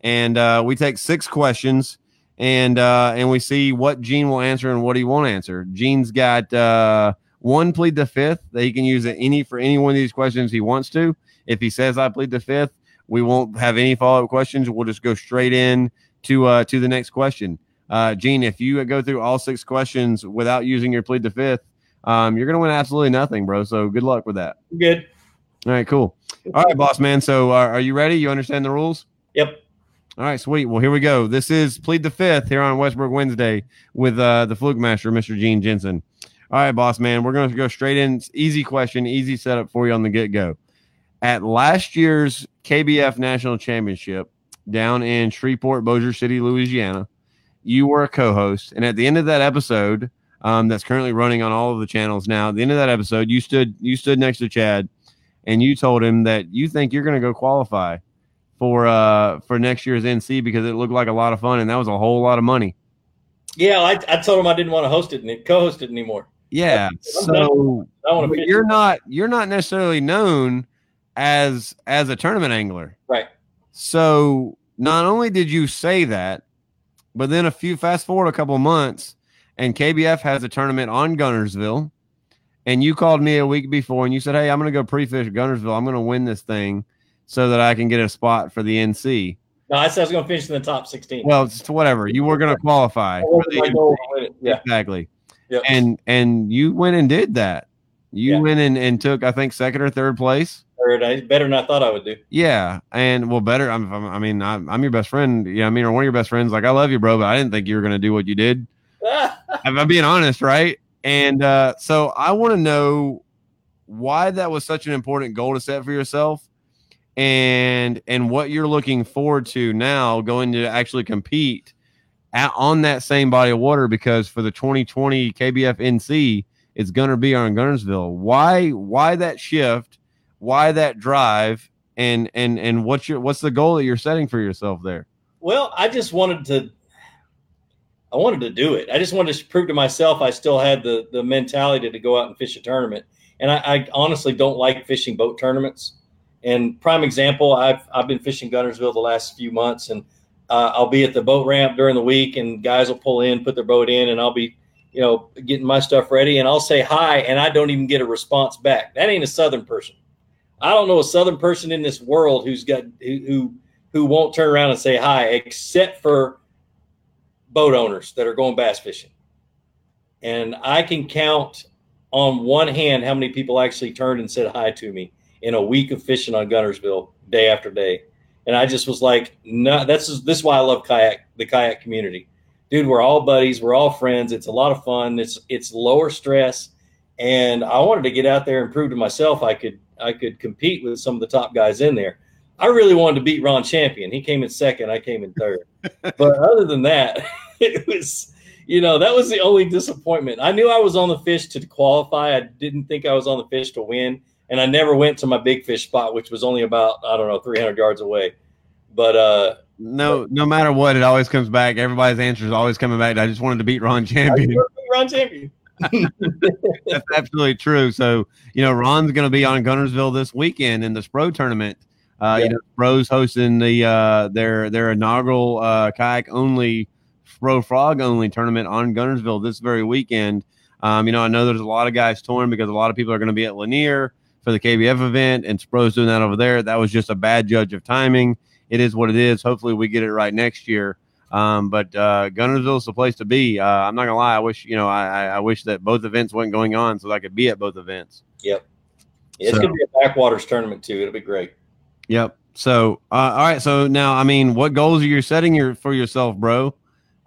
and uh, we take six questions and uh, and we see what Gene will answer and what he won't answer. Gene's got uh, one plead the fifth that he can use at any for any one of these questions he wants to. If he says I plead the fifth, we won't have any follow up questions. We'll just go straight in to uh, to the next question. Uh, Gene, if you go through all six questions without using your plead the fifth, um, you're going to win absolutely nothing, bro. So good luck with that. Good. All right, cool. All right, boss man. So uh, are you ready? You understand the rules? Yep. All right, sweet. Well, here we go. This is plead the fifth here on Westbrook Wednesday with uh, the fluke master, Mr. Gene Jensen. All right, boss man. We're going to go straight in. Easy question, easy setup for you on the get go. At last year's KBF National Championship down in Shreveport, Bossier City, Louisiana, you were a co-host, and at the end of that episode, um, that's currently running on all of the channels now. At the end of that episode, you stood you stood next to Chad, and you told him that you think you're going to go qualify for uh for next year's NC because it looked like a lot of fun and that was a whole lot of money. Yeah, I, I told him I didn't want to host it and co-host it anymore. Yeah. So I to. you're not you're not necessarily known as as a tournament angler. right. So not only did you say that, but then a few fast forward a couple of months and KBF has a tournament on Guntersville. And you called me a week before and you said, Hey, I'm gonna go pre-fish Guntersville. I'm gonna win this thing so that I can get a spot for the NC. No, I said I was going to finish in the top sixteen. Well, it's whatever. You were gonna qualify for the NC. goal to it. Yeah. Exactly. Yep. And and you went and did that. You Yeah. went and, and took, I think, second or third place. Third, I- better than I thought I would do. Yeah, and well, better. I'm, I'm- I mean, I'm, I'm your best friend. Yeah, I mean, or one of your best friends. Like, I love you, bro, but I didn't think you were gonna do what you did. If I'm being honest, right? And uh, so I want to know why that was such an important goal to set for yourself, and and what you're looking forward to now going to actually compete at, on that same body of water. Because for the 2020 KBF NC, it's gonna be on Guntersville. Why why that shift? Why that drive? And and and what's your what's the goal that you're setting for yourself there? Well, I just wanted to. I wanted to do it. I just wanted to prove to myself I still had the the mentality to go out and fish a tournament. And I, I honestly don't like fishing boat tournaments. And prime example, I've I've been fishing Guntersville the last few months, and uh, I'll be at the boat ramp during the week, and guys will pull in, put their boat in, and I'll be, you know, getting my stuff ready, and I'll say hi, and I don't even get a response back. That ain't a Southern person. I don't know a Southern person in this world who's got who who, who won't turn around and say hi, except for boat owners that are going bass fishing. And I can count on one hand how many people actually turned and said hi to me in a week of fishing on Guntersville day after day. And I just was like, no, that's this is why I love kayak, the kayak community. Dude, we're all buddies, we're all friends. It's a lot of fun. It's it's lower stress. And I wanted to get out there and prove to myself I could I could compete with some of the top guys in there. I really wanted to beat Ron Champion. He came in second, I came in third. But other than that, it was you know, that was the only disappointment. I knew I was on the fish to qualify. I didn't think I was on the fish to win and I never went to my big fish spot, which was only about I don't know 300 yards away. But uh, no, no matter what, it always comes back. Everybody's answer is always coming back. I just wanted to beat Ron Champion. Ron Champion. That's absolutely true. So you know, Ron's going to be on Guntersville this weekend in the Spro tournament. Uh, yeah. You know, Spro's hosting the uh, their their inaugural uh, kayak only Spro frog only tournament on Guntersville this very weekend. Um, you know, I know there's a lot of guys torn because a lot of people are going to be at Lanier for the KBF event, and Spro's doing that over there. That was just a bad judge of timing. It is what it is. Hopefully, we get it right next year. Um, but uh, Guntersville is the place to be. Uh, I'm not gonna lie. I wish you know I, I wish that both events weren't going on so I could be at both events. Yep. Yeah, it's so, gonna be a backwaters tournament too. It'll be great. Yep. So uh, all right. So now, I mean, what goals are you setting your for yourself, bro?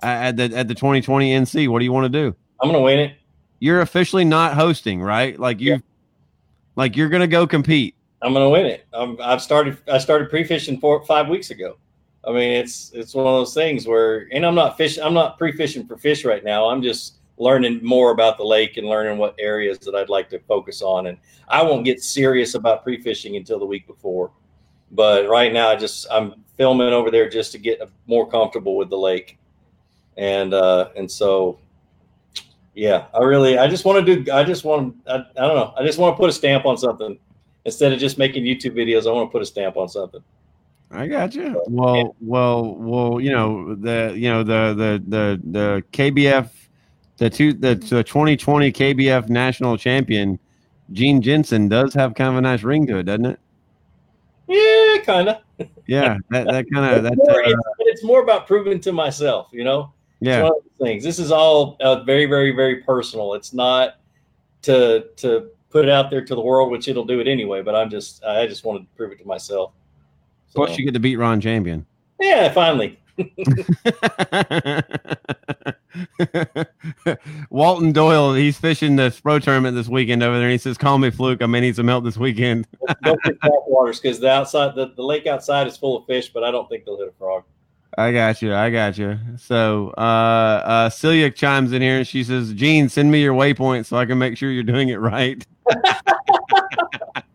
At the at the 2020 NC, what do you want to do? I'm gonna win it. You're officially not hosting, right? Like you, like you're gonna go compete. I'm gonna win it. i have started. I started pre-fishing four five weeks ago. I mean, it's it's one of those things where, and I'm not fishing. I'm not pre-fishing for fish right now. I'm just learning more about the lake and learning what areas that I'd like to focus on. And I won't get serious about pre-fishing until the week before. But right now, I just I'm filming over there just to get more comfortable with the lake, and uh, and so yeah, I really, I just want to do, I just want, I, I don't know, I just want to put a stamp on something instead of just making YouTube videos. I want to put a stamp on something. I got you. Well, yeah. well, well, you know the, you know the the the the KBF, the two the, the 2020 KBF national champion, Gene Jensen does have kind of a nice ring to it, doesn't it? Yeah, kind of. Yeah, that that kind of that's. More, uh, it's, it's more about proving to myself, you know? Yeah. things. This is all uh, very very very personal. It's not to to put it out there to the world which it'll do it anyway but i'm just i just wanted to prove it to myself. So, plus you get to beat ron champion. Yeah finally Walton Doyle, he's fishing the pro tournament this weekend over there. and he says, "Call me fluke. I may need some help this weekend." don't pick waters because the outside, the, the lake outside is full of fish, but I don't think they'll hit a frog. I got you. I got you. So, uh, uh, Celia chimes in here and she says, Gene, send me your waypoint so I can make sure you're doing it right.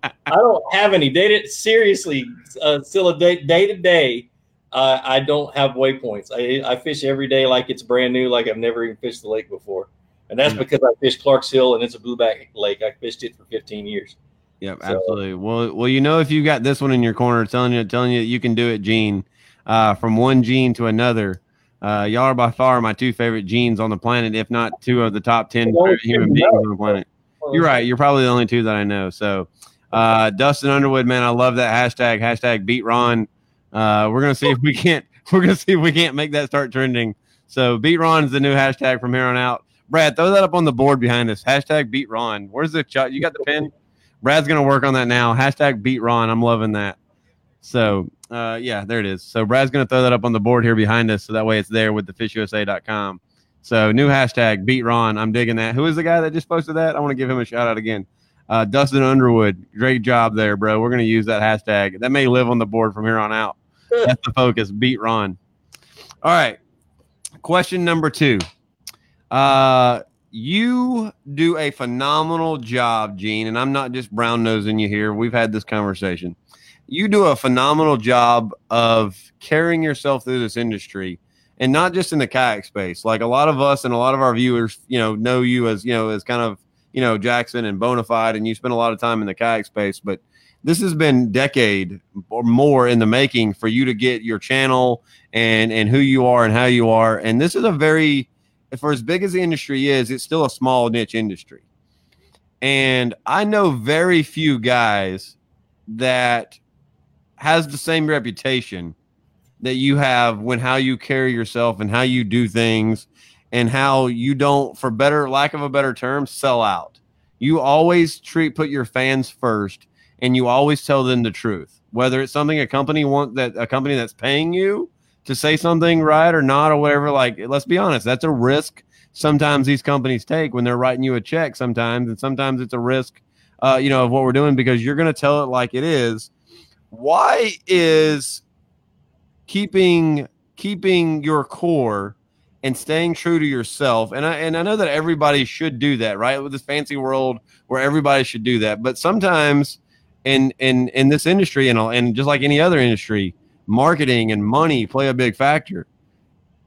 I don't have any data. Seriously, uh, still a day, day to day. Uh, I don't have waypoints. I, I fish every day like it's brand new, like I've never even fished the lake before. And that's because I fished Clark's Hill and it's a blueback lake. I fished it for 15 years. Yep, so, absolutely. Well, well, you know, if you got this one in your corner telling you, telling you that you can do it, Gene, uh, from one gene to another. Uh, y'all are by far my two favorite genes on the planet, if not two of the top 10 human beings on the planet. You're right. You're probably the only two that I know. So, uh, Dustin Underwood, man, I love that hashtag, hashtag beat Ron. Uh, we're to see if we can't, we're to see if we can't make that start trending. So, beat Ron is the new hashtag from here on out. Brad, throw that up on the board behind us. Hashtag beat Ron. Where's the? You got the pin? Brad's to work on that now. Hashtag beat Ron. I'm loving that. So, uh, yeah, there it is. So Brad's to throw that up on the board here behind us, so that way it's there with the fishusa.com. So new hashtag beat Ron. I'm digging that. Who is the guy that just posted that? I want to give him a shout out again. Uh, Dustin Underwood, great job there, bro. We're to use that hashtag. That may live on the board from here on out. That's the focus. Beat Ron. All right. Question number two. Uh, you do a phenomenal job, Gene, and I'm not just brown nosing you here. We've had this conversation you do a phenomenal job of carrying yourself through this industry and not just in the kayak space. Like a lot of us and a lot of our viewers, you know, know you as, you know, as kind of you know, Jackson and Bonafide, and you spend a lot of time in the kayak space, but this has been decade or more in the making for you to get your channel and and who you are and how you are. And this is a very, for as big as the industry is, it's still a small niche industry. And I know very few guys that has the same reputation that you have when how you carry yourself and how you do things and how you don't for better lack of a better term sell out you always treat put your fans first and you always tell them the truth. Whether it's something a company want that a company that's paying you to say something right or not or whatever like let's be honest that's a risk sometimes these companies take when they're writing you a check sometimes and sometimes it's a risk uh, you know of what we're doing because you're going to tell it like it is. Why is keeping keeping your core and staying true to yourself and I and I know that everybody should do that right? With this fancy world where everybody should do that but sometimes in in in this industry and and just like any other industry marketing and money play a big factor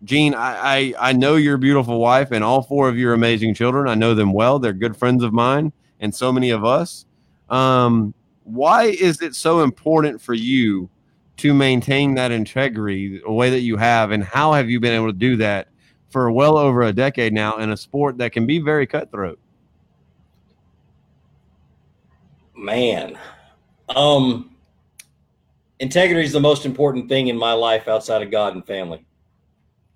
Gene, I, I, I know your beautiful wife and all four of your amazing children. I know them well. They're good friends of mine and so many of us. Um, why is it so important for you to maintain that integrity the way that you have and how have you been able to do that for well over a decade now in a sport that can be very cutthroat man um integrity is the most important thing in my life outside of god and family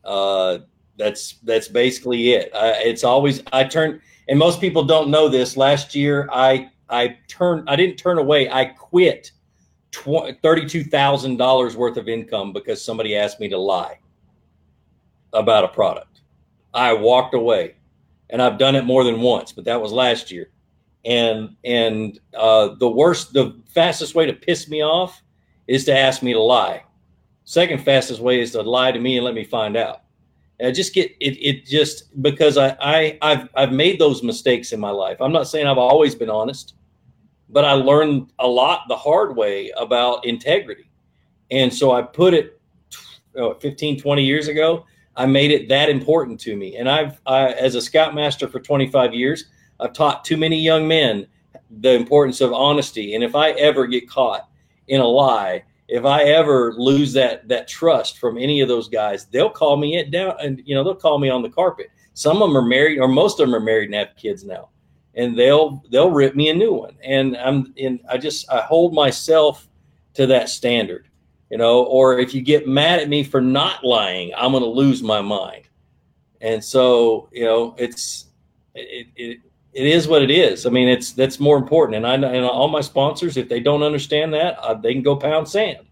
uh that's that's basically it I, it's always i turn and most people don't know this last year i i turned i didn't turn away i quit $32,000 worth of income because somebody asked me to lie about a product. I walked away and I've done it more than once, but that was last year. And, and, uh, the worst, the fastest way to piss me off is to ask me to lie. Second fastest way is to lie to me and let me find out. And I just get it, it just because I, I, I've, I've made those mistakes in my life. I'm not saying I've always been honest but I learned a lot the hard way about integrity. And so I put it oh, 15, 20 years ago. I made it that important to me. And I've, I, as a scoutmaster for 25 years, I've taught too many young men the importance of honesty. And if I ever get caught in a lie, if I ever lose that that trust from any of those guys, they'll call me it down, and you know they'll call me on the carpet. Some of them are married, or most of them are married and have kids now and they'll they'll rip me a new one and i'm in i just i hold myself to that standard you know or if you get mad at me for not lying i'm going to lose my mind and so you know it's it, it it is what it is i mean it's that's more important and i and all my sponsors if they don't understand that uh, they can go pound sand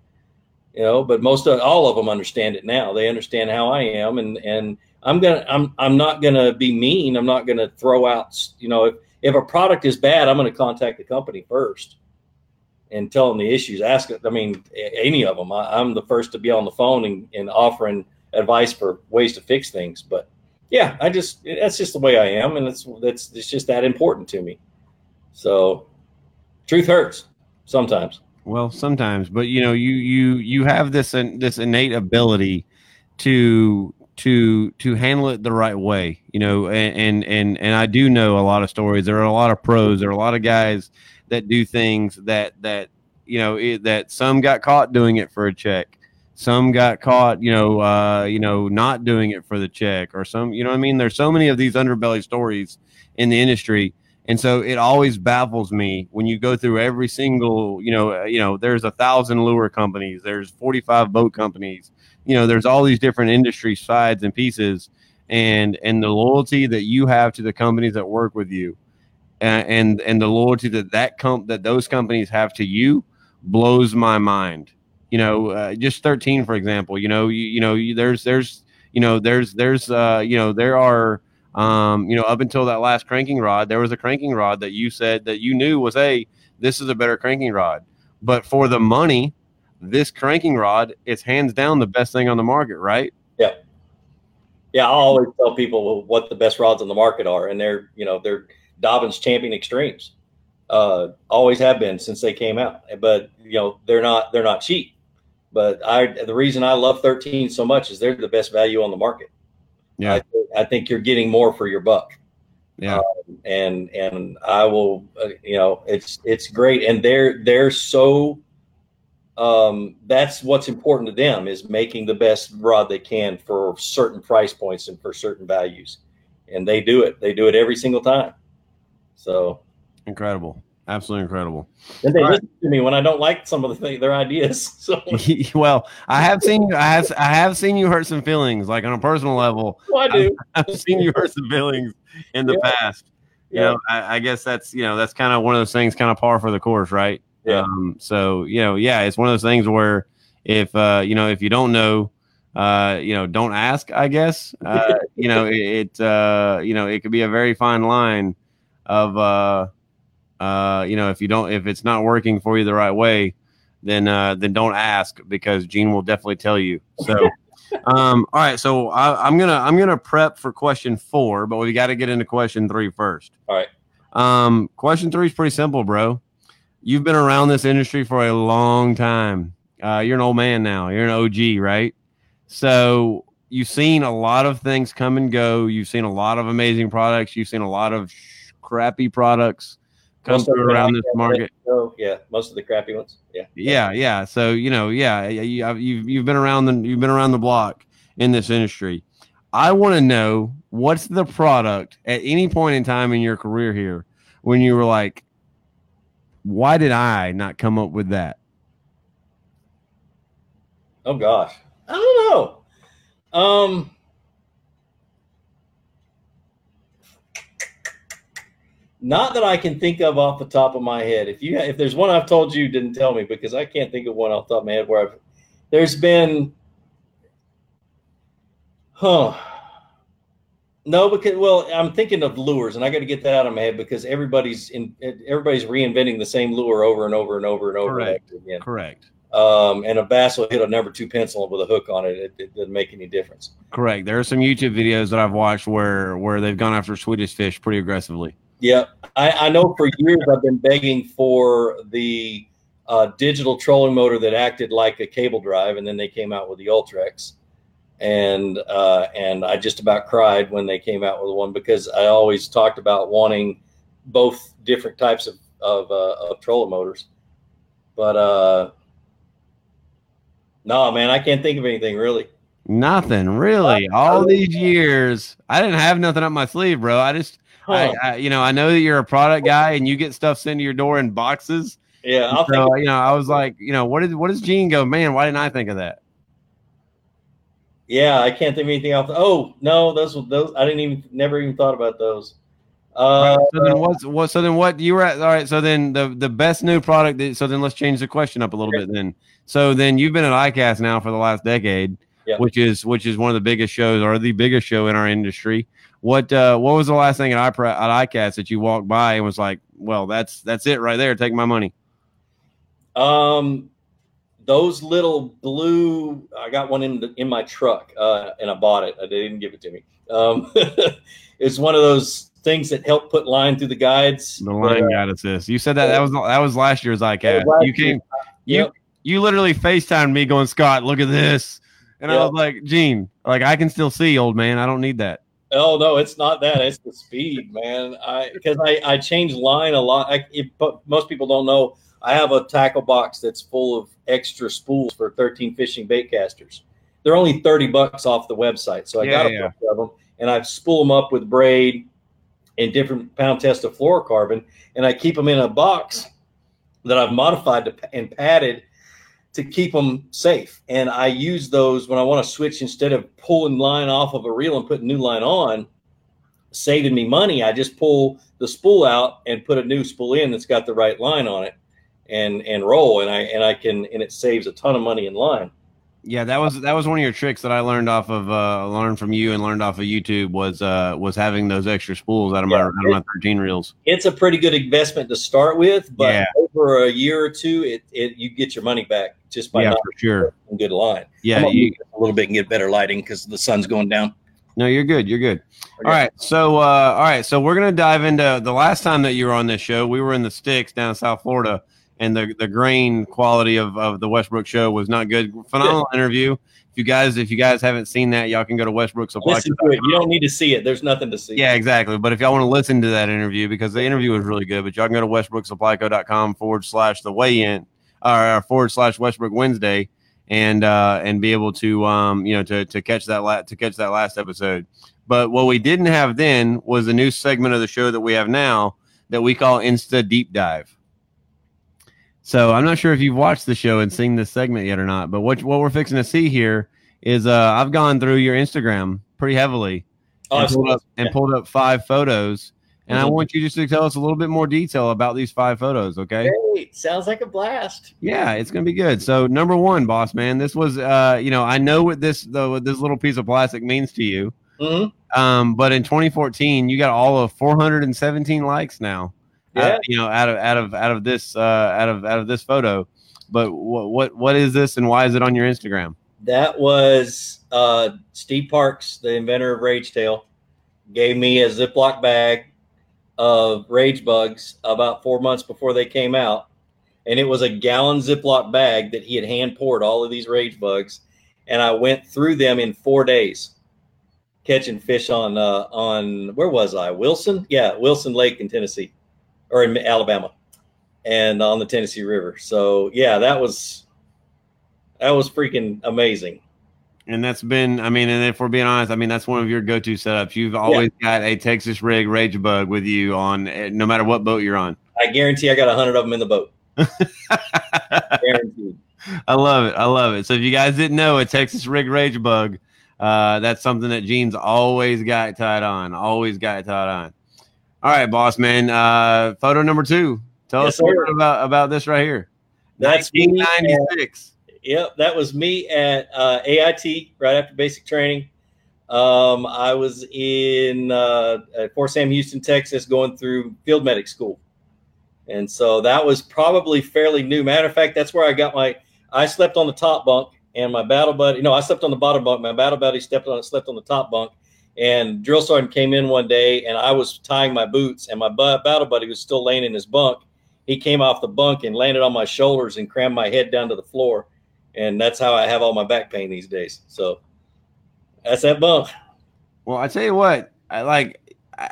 you know but most of all of them understand it now they understand how i am and and i'm gonna i'm i'm not gonna be mean i'm not gonna throw out you know if if a product is bad, I'm to contact the company first and tell them the issues. Ask, I mean, any of them. I, am the first to be on the phone and, and offering advice for ways to fix things. But yeah, I just that's just the way I am, and it's that's it's just that important to me. So, truth hurts sometimes. Well, sometimes, but you know, you you you have this this innate ability to to to handle it the right way you know and, and and and i do know a lot of stories there are a lot of pros there are a lot of guys that do things that that you know it, that some got caught doing it for a check some got caught you know uh you know not doing it for the check or some you know i mean? There's so many of these underbelly stories in the industry. And so it always baffles me when you go through every single you know uh, you know there's a thousand lure companies there's 45 boat companies you know there's all these different industry sides and pieces. And and the loyalty that you have to the companies that work with you and and, and the loyalty that that comp that those companies have to you blows my mind you know uh, just 13 for example you know you, you know you, there's there's you know there's there's uh you know there are um you know up until that last cranking rod there was a cranking rod that you said that you knew was hey this is a better cranking rod but for the money this cranking rod is hands down the best thing on the market, right? Yeah. Yeah, I always tell people what the best rods on the market are, and they're you know they're Dobyns Champion Extremes, uh, always have been since they came out. But you know they're not they're not cheap. But I the reason I love 13 so much is they're the best value on the market. Yeah, I, I think you're getting more for your buck. Yeah. and and I will, uh, you know, it's it's great, and they're they're so. Um, that's what's important to them is making the best rod they can for certain price points and for certain values, and they do it. They do it every single time. So Incredible. Absolutely incredible. and they Right. listen to me when I don't like some of the thing, their ideas. So well, I have seen I have I have seen you hurt some feelings, like on a personal level. I do. I've seen you hurt some feelings in the Yeah. past. You Yeah. know, I, I guess that's you know that's kind of one of those things, kind of par for the course, right? Yeah. Um, so you know, yeah, it's one of those things where if uh, you know if you don't know, uh, you know, don't ask. I guess uh, you know it, it uh, you know it could be a very fine line of uh, uh, you know if you don't if it's not working for you the right way, then uh, then don't ask because Gene will definitely tell you. So. Um, all right, so I, I'm gonna I'm gonna prep for question four, but we got to get into question three first. All right. Um, question three is pretty simple, bro. You've been around this industry for a long time. Uh, you're an old man now. You're an OG, right? So you've seen a lot of things come and go. You've seen a lot of amazing products. You've seen a lot of sh- crappy products come Most through around this market. So yeah, most of the crappy ones. Yeah. Yeah, yeah. So you know, yeah, you, you've you've been around the you've been around the block in this industry. I want to know what's the product at any point in time in your career here when you were like, why did I not come up with that? Oh gosh, I don't know. Um, not that I can think of off the top of my head. If you if there's one I've told you, didn't tell me because I can't think of one off the top of my head where I've. There's been, huh. No, because well, I'm thinking of lures, and I got to get that out of my head because everybody's in everybody's reinventing the same lure over and over and over and over Correct. again Correct. um, and a bass will hit a number two pencil with a hook on it. It, it doesn't make any difference. Correct. There are some YouTube videos that I've watched where where they've gone after Swedish fish pretty aggressively. Yeah, I, I know for years I've been begging for the uh, digital trolling motor that acted like a cable drive, and then they came out with the Ultrex, and uh, and I just about cried when they came out with one because I always talked about wanting both different types of of, uh, of trolling motors, but uh, no, man, I can't think of anything really. Nothing really. All these years, I didn't have nothing up my sleeve, bro. I just. I, I, you know, I know that you're a product guy and you get stuff sent to your door in boxes. yeah, I'll think So, you know, I was like, you know, what did what does Gene go? Man, why didn't I think of that? Yeah, I can't think of anything else. Oh no, those those. I didn't even never even thought about those. Uh, so then what's what? So then what? You were at all right. So then the the best new product. That, so then let's change the question up a little bit. Then so then you've been at ICAST now for the last decade, Yeah. which is which is one of the biggest shows or the biggest show in our industry. What uh what was the last thing at IPRA, at ICAST that you walked by and was like, well, that's that's it right there. Take my money. um, those little blue. I got one in the, in my truck, uh, and I bought it. They didn't give it to me. Um, it's one of those things that help put line through the guides. The line guide assist. You said that that was that was last year's ICAST. last You came, you Yep. you literally FaceTimed me going, Scott, look at this. And I was like, Gene, like I can still see, old man. I don't need that. Oh no, it's not that. It's the speed, man. I because I I change line a lot. I, it, but most people don't know. I have a tackle box that's full of extra spools for 13 fishing bait casters. They're only 30 bucks off the website, so I Yeah, got a yeah. bunch of them, and I spool them up with braid and different pound test of fluorocarbon, and I keep them in a box that I've modified to, and padded to keep them safe. And I use those when I want to switch instead of pulling line off of a reel and putting new line on, saving me money. I just pull the spool out and put a new spool in that's got the right line on it and and roll and I and I can and it saves a ton of money in line. Yeah, that was that was one of your tricks that I learned off of uh learned from you and learned off of YouTube was uh was having those extra spools out of my out of my 13 reels. It's a pretty good investment to start with, but Yeah. over a year or two, it, it you get your money back just by Yeah, not for sure. good line. Yeah, you, a little bit and get better lighting because the sun's going down. no, you're good. You're good. All right. So uh all right, so we're gonna dive into the last time that you were on this show, we were in the sticks down in South Florida and the the grain quality of, of the Westbrook show was not good. Phenomenal interview. If you guys if you guys haven't seen that, y'all can go to Westbrook Supply. Listen to it. You don't need to see it. There's nothing to see. Yeah, exactly. But if y'all want to listen to that interview, because the interview was really good, but y'all can go to westbrooksupplyco.com forward slash the weigh in or forward slash Westbrook Wednesday and uh and be able to um you know to to catch that la- to catch that last episode. But what we didn't have then was a new segment of the show that we have now that we call Insta Deep Dive. So I'm not sure if you've watched the show and seen this segment yet or not, but what what we're fixing to see here is uh I've gone through your Instagram pretty heavily Oh, and, pulled up, and pulled up five photos. And I Mhm. want you just to tell us a little bit more detail about these five photos, okay? Great. Sounds like a blast. Yeah, it's gonna be good. So number one, boss man, this was uh, you know, I know what this though what this little piece of plastic means to you. Mhm. Um, but in 2014, you got all of 417 likes now. Yeah. Uh, you know, out of out of out of this uh out of out of this photo. But what what what is this and why is it on your Instagram? That was uh, Steve Parks, the inventor of Rage Tail, gave me a Ziploc bag of Rage Bugs about four months before they came out. And it was a gallon Ziploc bag that he had hand poured all of these Rage Bugs. And I went through them in four days catching fish on, uh, on where was I? Wilson? Yeah, Wilson Lake in Tennessee or in Alabama and on the Tennessee River. So, yeah, that was. That was freaking amazing. And that's been, I mean, and if we're being honest, I mean, that's one of your go-to setups. You've always got a Texas rig Rage Bug with you on, eh, no matter what boat you're on. I guarantee I got a hundred of them in the boat. Guaranteed. I love it. I love it. So if you guys didn't know, a Texas rig Rage Bug, uh, that's something that Gene's always got tied on. Always got tied on. All right, boss man. Uh, photo number two. Tell Yes, us a little sir. about about this right here. That's me. At, 1996. yep, that was me at uh, AIT right after basic training. Um, I was in uh, at Fort Sam, Houston, Texas, going through field medic school, and so that was probably fairly new. Matter of fact, that's where I got my. I slept on the top bunk, and my battle buddy. No, I slept on the bottom bunk. My battle buddy stepped on slept on the top bunk, and drill sergeant came in one day, and I was tying my boots, and my bu- battle buddy was still laying in his bunk. He came off the bunk and landed on my shoulders and crammed my head down to the floor, and that's how I have all my back pain these days. So that's that bunk. Well, I tell you what, I like.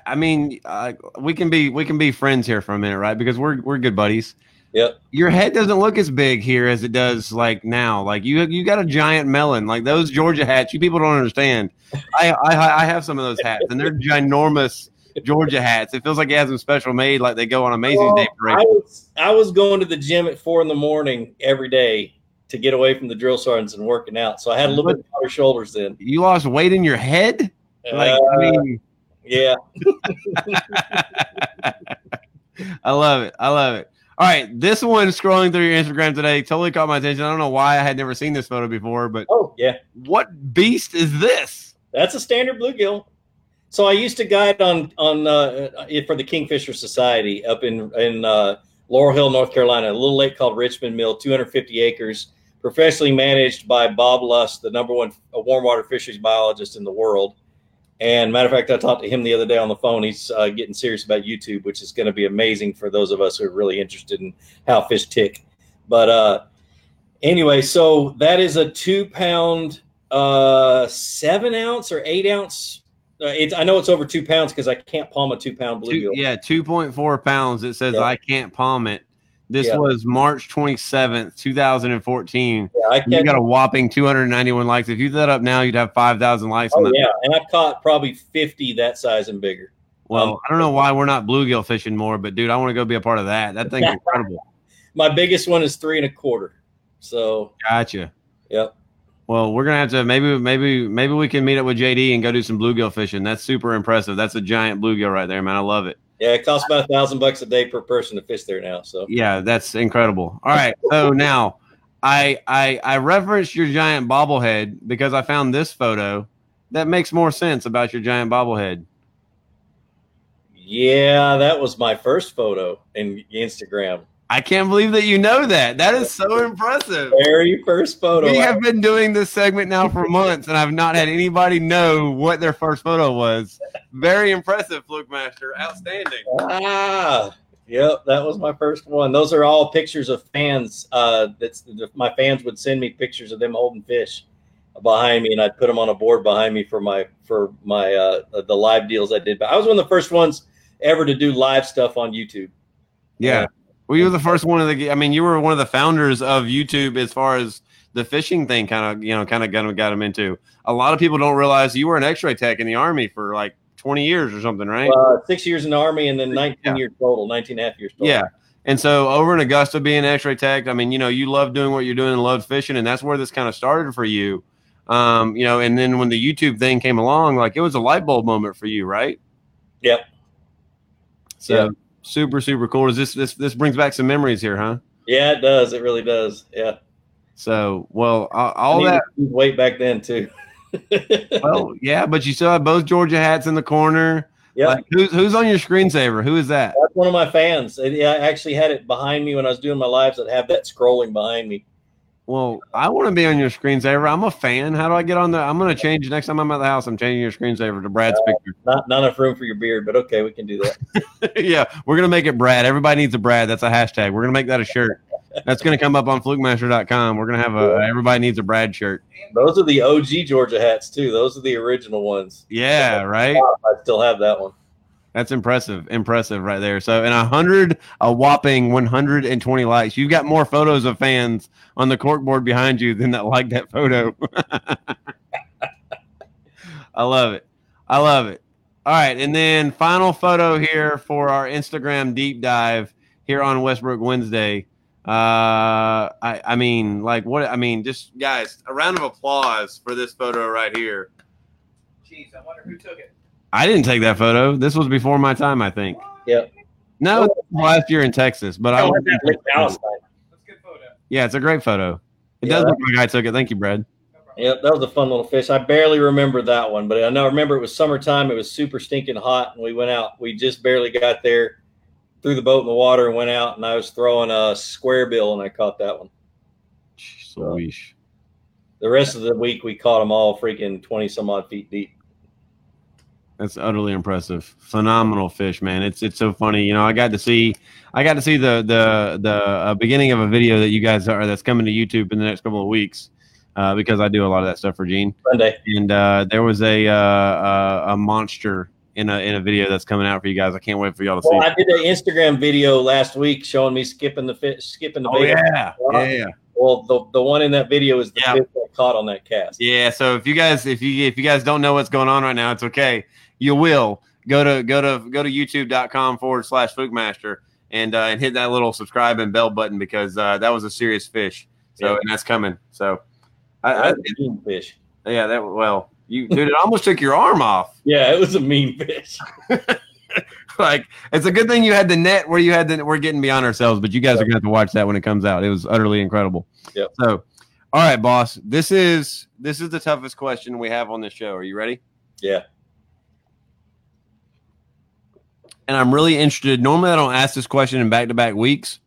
I mean, uh, we can be we can be friends here for a minute, right? Because we're we're good buddies. Yep. Your head doesn't look as big here as it does like now. Like you you got a giant melon. Like those Georgia hats, you people don't understand. I I, I have some of those hats, and they're ginormous Georgia hats. It feels like it has them special made, like they go on Amazing Day I parade. was I was going to the gym at four in the morning every day to get away from the drill sergeants and working out. So I had a little bit broader shoulders then. You lost weight in your head. Like I Uh, mean, yeah, I love it. I love it. All right, this one scrolling through your Instagram today totally caught my attention. I don't know why I had never seen this photo before, but oh yeah, what beast is this? that's a standard bluegill. So I used to guide on on uh, for the Kingfisher Society up in in uh, Laurel Hill, North Carolina, a little lake called Richmond Mill, 250 acres, professionally managed by Bob Lusk, the number one uh, warm water fisheries biologist in the world. And matter of fact, I talked to him the other day on the phone. He's uh, getting serious about YouTube, which is going to be amazing for those of us who are really interested in how fish tick. But uh, anyway, so that is a two pound, uh, seven ounce or eight ounce. Uh, it's, I know it's over two pounds because I can't palm a two pound Two, bluegill. yeah, 2.4 pounds. It says Yeah. I can't palm it. This Yeah. was March 27th, 2014. Yeah, I You got a whopping 291 likes. If you did that up now, you'd have 5,000 likes on oh that. yeah, and I've caught probably fifty that size and bigger. Well, Um, I don't know why we're not bluegill fishing more, but dude, I want to go be a part of that. That thing's incredible. My biggest one is three and a quarter. So Gotcha. Yep. Well, we're gonna have to maybe maybe maybe we can meet up with JD and go do some bluegill fishing. That's super impressive. That's a giant bluegill right there, man. I love it. Yeah, it costs about a thousand bucks a day per person to fish there now. So Yeah, that's incredible. All right, so now I I I referenced your giant bobblehead because I found this photo that makes more sense about your giant bobblehead. yeah, that was my first photo in Instagram. I can't believe that you know that. That is so impressive. Very first photo. We have been doing this segment now for months, and I've not had anybody know what their first photo was. Very impressive, Fluke Master. Outstanding. ah, Yep, that was my first one. Those are all pictures of fans. Uh, that's my fans would send me pictures of them holding fish behind me, and I'd put them on a board behind me for my for my uh, the live deals I did. But I was one of the first ones ever to do live stuff on YouTube. Yeah. Well, you were the first one of the. I mean, you were one of the founders of YouTube as far as the fishing thing kind of you know kind of got, got them into. A lot of people don't realize you were an X-ray tech in the army for like 20 years or something, right? Uh, six years in the army and then 19 Yeah. years total, 19 and a half years total. Yeah. And so over in Augusta being an X-ray tech, I mean, you know, you love doing what you're doing and love fishing, and that's where this kind of started for you. Um, you know, and then when the YouTube thing came along, like it was a light bulb moment for you, right? Yep. So Yeah. Super, super cool. Does this this this brings back some memories here, huh? Yeah, it does. It really does. Yeah. So well, all, I all that. weight back then too. Well, yeah, but you still have both Georgia hats in the corner. yeah. Like, who's who's on your screensaver? Who is that? That's one of my fans. Yeah, I actually had it behind me when I was doing my lives. I'd have that scrolling behind me. Well, I want to be on your screensaver. I'm a fan. How do I get on there? I'm going to change next time I'm at the house. I'm changing your screensaver to Brad's uh, picture. Not not enough room for your beard, but okay, we can do that. yeah, we're gonna make it Brad. Everybody needs a Brad. That's a hashtag. We're gonna make that a shirt. That's gonna come up on flukemaster.com. We're gonna have a everybody needs a Brad shirt. Those are the OG Georgia hats too. Those are the original ones. Yeah, right. I still have that one. That's impressive. Impressive right there. So, in a hundred, a whopping 120 likes. You've got more photos of fans on the corkboard behind you than that like that photo. I love it. I love it. All right, and then final photo here for our Instagram deep dive here on Westbrook Wednesday. Uh, I, I mean, like what? I mean, just guys, a round of applause for this photo right here. Jeez, I wonder who took it. I didn't take that photo. This was before my time, I think. Yep. No, last year in Texas, but I. I That's a good photo. Yeah, it's a great photo. It Yeah, does look like I took it. Thank you, Brad. Yep, that was a fun little fish. I barely remember that one, but I know I remember it was summertime. It was super stinking hot, and we went out. We just barely got there, threw the boat in the water, and went out. And I was throwing a square bill, and I caught that one. Sweesh. The rest of the week, we caught them all freaking twenty some odd feet deep. That's utterly impressive. Phenomenal fish, man. It's it's so funny. You know, I got to see I got to see the the the uh, beginning of a video that you guys are that's coming to YouTube in the next couple of weeks uh, because I do a lot of that stuff for Gene. Sunday. And uh, there was a uh, uh, a monster in a in a video that's coming out for you guys. I can't wait for y'all to see. Well, it. I did an Instagram video last week showing me skipping the fish, skipping the Oh bait. yeah, yeah. Well, the, the one in that video is the Yeah. fish that caught on that cast. Yeah, so if you guys if you if you guys don't know what's going on right now, it's okay. You will go to go to go to youtube.com forward slash Flukemaster and uh, and hit that little subscribe and bell button because uh, that was a serious fish. So Yeah. and that's coming. So I, I, mean fish. yeah, that well, you dude, it almost took your arm off. Yeah, it was a mean fish. like it's a good thing you had the net where you had the we're getting beyond ourselves, but you guys are gonna have to watch that when it comes out. It was utterly incredible. Yep. So all right, boss. This is this is the toughest question we have on this show. Are you ready? Yeah. And I'm really interested. Normally, I don't ask this question in back to back weeks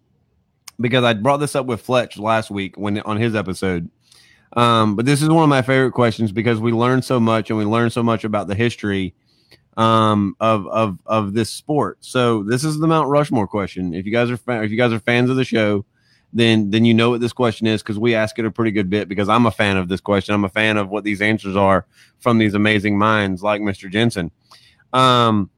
because I brought this up with Fletch last week when on his episode. Um, but this is one of my favorite questions because we learn so much and we learn so much about the history um, of of of this sport. So this is the Mount Rushmore question. If you guys are fa- if you guys are fans of the show, then then you know what this question is because we ask it a pretty good bit because I'm a fan of this question. I'm a fan of what these answers are from these amazing minds like Mr. Jensen. Um,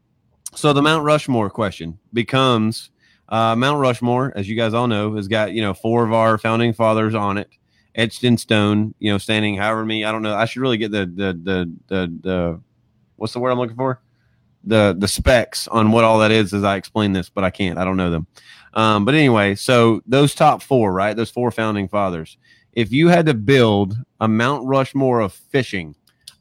so the Mount Rushmore question becomes uh, Mount Rushmore, as you guys all know, has got you know four of our founding fathers on it, etched in stone. You know, standing however many. I don't know. I should really get the the the the, the what's the word I'm looking for? The the specs on what all that is as I explain this, but I can't. I don't know them. Um, but anyway, so those top four, right? Those four founding fathers. If you had to build a Mount Rushmore of fishing,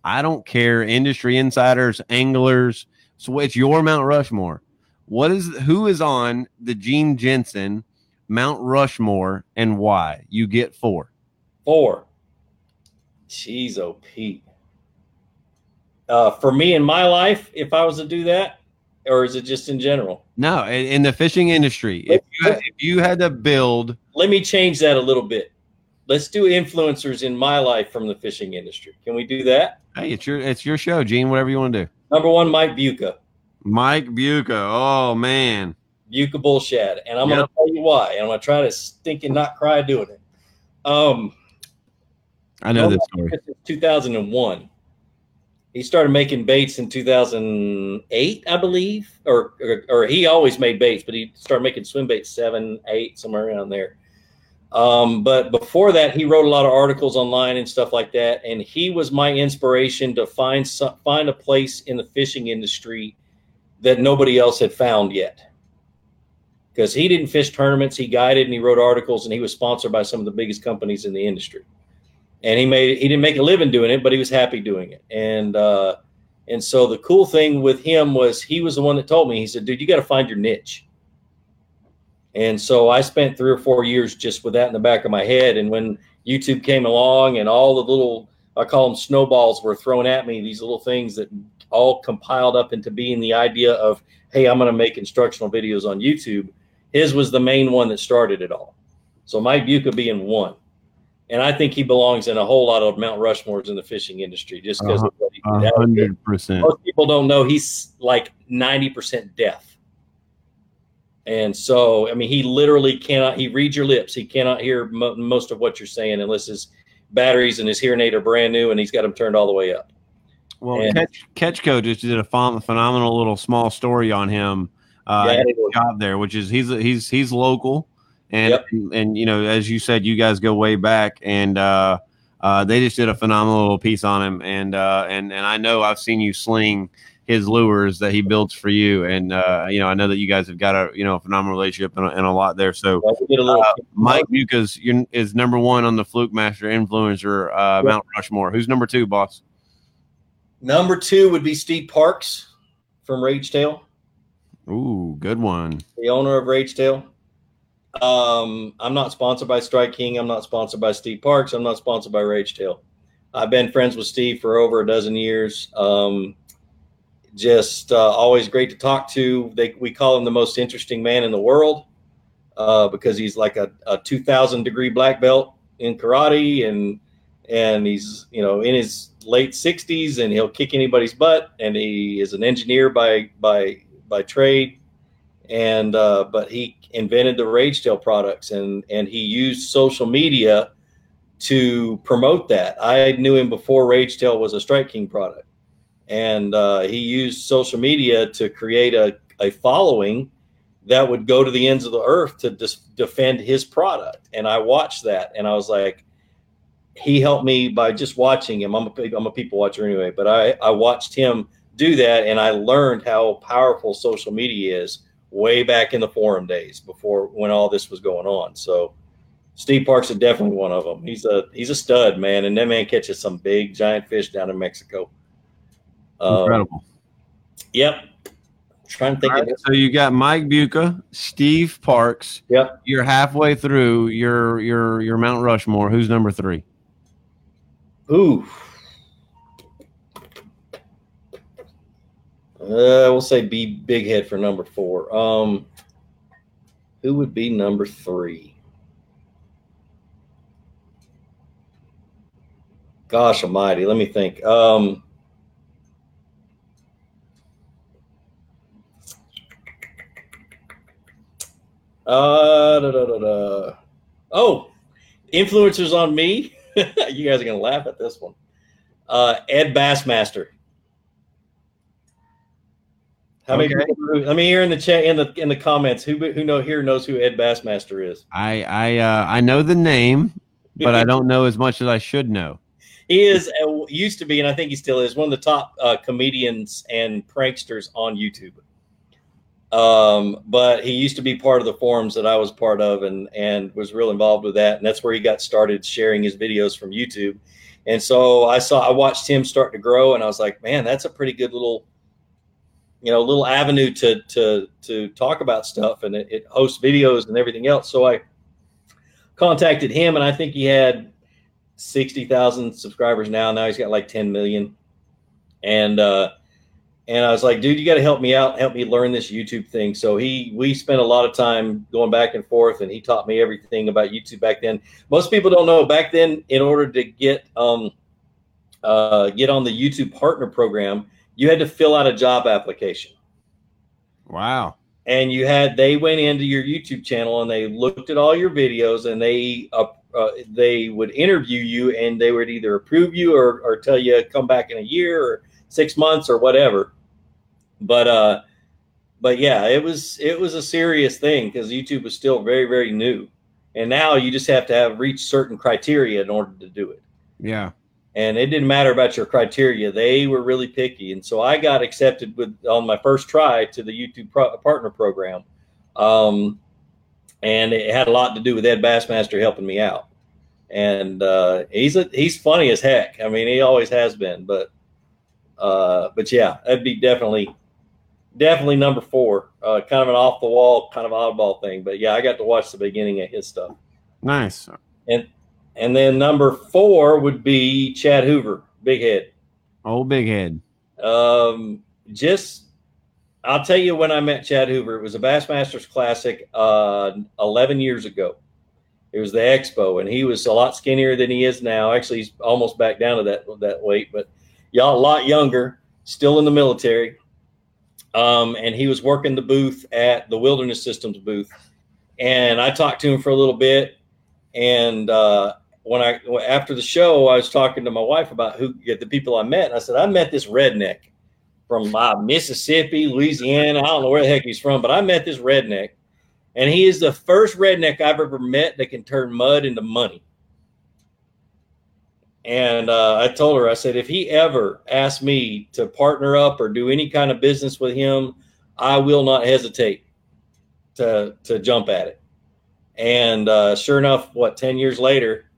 I don't care. Industry insiders, anglers. So it's your Mount Rushmore. What is who is on the Gene Jensen Mount Rushmore and why? You get four. Four. Jeez, oh Pete. Uh, for me in my life, if I was to do that, or is it just in general? No, in, in the fishing industry, if you, if you had to build, Let me change that a little bit. Let's do influencers in my life from the fishing industry. Can we do that? hey, it's your it's your show, Gene. Whatever you want to do. Number one, Mike Bucca. Mike Bucca. Oh man, Bucca bull shad, and I'm Yep. gonna tell you why. And I'm gonna try to stink and not cry doing it. Um, I know this story. Since 2001. He started making baits in 2008, I believe, or, or or he always made baits, but he started making swim baits seven, eight, somewhere around there. Um, but before that, he wrote a lot of articles online and stuff like that, and he was my inspiration to find some, find a place in the fishing industry that nobody else had found yet. Because he didn't fish tournaments, he guided and he wrote articles, and he was sponsored by some of the biggest companies in the industry and he made he didn't make a living doing it, but he was happy doing it. And uh, and so the cool thing with him was he was the one that told me. He said, "Dude, you got to find your niche." And so I spent three or four years just with that in the back of my head. And when YouTube came along, and all the little I call them snowballs were thrown at me, these little things that all compiled up into being the idea of, "Hey, I'm going to make instructional videos on YouTube." His was the main one that started it all. So Mike Bucca being one and I think he belongs in a whole lot of Mount Rushmores in the fishing industry just because Uh-huh. of what he did. hundred percent. Most people don't know he's like ninety percent deaf, and so I mean he literally cannot. He reads your lips. He cannot hear mo- most of what you're saying unless his batteries and his hearing aid are brand new and he's got them turned all the way up. Well, And- Catch, Catchco just did a phen- phenomenal little small story on him. Uh, Yeah, at it his was- job there, which is he's he's he's local, and Yep. and you know as you said, you guys go way back, and uh, uh, they just did a phenomenal little piece on him, and uh, and and I know I've seen you sling his lures that he builds for you, and uh, you know I know that you guys have got a you know a phenomenal relationship and a, and a lot there. So Well, we did a little. Uh, Mike Bucca's is number one on the Fluke Master influencer uh, Mount Rushmore. Who's number two, boss? Number two would be Steve Parks from Rage Tail. Ooh, good one. the owner of Rage Tail. Um, I'm not sponsored by Strike King. I'm not sponsored by Steve Parks. I'm not sponsored by Rage Tail. I've been friends with Steve for over a dozen years. Um, just uh, always great to talk to. They, we call him the most interesting man in the world uh, because he's like a, a 2,000 degree black belt in karate, and and he's you know in his late 60s, and he'll kick anybody's butt. And he is an engineer by by by trade and uh, but he invented the Rage Tail products and and he used social media to promote that. I knew him before Rage Tail was a Strike King product, and uh, he used social media to create a, a following that would go to the ends of the earth to dis- defend his product. And I watched that, and I was like, he helped me by just watching him. I'm a I'm a people watcher anyway, but I I watched him do that, and I learned how powerful social media is way back in the forum days before when all this was going on. So Steve Parks is definitely one of them. He's a he's a stud, man, and that man catches some big giant fish down in Mexico. Um, Incredible. yep. Trying to think right, so you got Mike Bucca, Steve Parks. Yep. You're halfway through your your your Mount Rushmore. Who's number three? Ooh. Uh, we'll say be big head for number four. Um, who would be number three? Gosh Almighty, let me think. Um, uh, da, da, da. Oh, influencers on me. you guys are gonna laugh at this one. Uh, Ed Bassmaster. How many? People- let me hear in the chat in the in the comments who who know here knows who Ed Bassmaster is. I I uh, I know the name, but I don't know as much as I should know. He is uh, used to be, and I think he still is one of the top uh, comedians and pranksters on YouTube. Um, but he used to be part of the forums that I was part of, and and was real involved with that, and that's where he got started sharing his videos from YouTube. And so I saw, I watched him start to grow, and I was like, man, that's a pretty good little, you know, little avenue to to to talk about stuff, and it, it hosts videos and everything else. So I contacted him, and I think he had sixty thousand subscribers now. Now he's got like ten million, and uh, and I was like, dude, you got to help me out, help me learn this YouTube thing. So he, we spent a lot of time going back and forth, and he taught me everything about YouTube back then. Most people don't know back then. In order to get um, uh, get on the YouTube Partner Program, you had to fill out a job application. Wow. and you had they went into your YouTube channel and they looked at all your videos and they uh, uh, they would interview you and they would either approve you or, or tell you come back in a year or six months or whatever. But uh, but yeah, it was it was a serious thing because YouTube was still very very new, and now you just have to have reached certain criteria in order to do it. Yeah. And it didn't matter about your criteria; they were really picky. And so I got accepted with on my first try to the YouTube pro- partner program, um, and it had a lot to do with Ed Bassmaster helping me out. And uh, he's a, he's funny as heck. I mean, he always has been. But uh, but yeah, that'd be definitely definitely number four. Uh, kind of an off the wall, kind of oddball thing. But yeah, I got to watch the beginning of his stuff. Nice. And and then number four would be Chad Hoover, big head. Oh, big head. Um, just I'll tell you when I met Chad Hoover. It was a Bassmasters Classic uh, 11 years ago. It was the Expo, and he was a lot skinnier than he is now. Actually, he's almost back down to that that weight, but y'all a lot younger, still in the military. Um, and he was working the booth at the Wilderness Systems booth, and I talked to him for a little bit. And uh, when I after the show, I was talking to my wife about who the people I met. And I said, I met this redneck from uh, Mississippi, Louisiana. I don't know where the heck he's from, but I met this redneck, and he is the first redneck I've ever met that can turn mud into money. And uh, I told her, I said, if he ever asks me to partner up or do any kind of business with him, I will not hesitate to to jump at it. And uh, sure enough, what ten years later,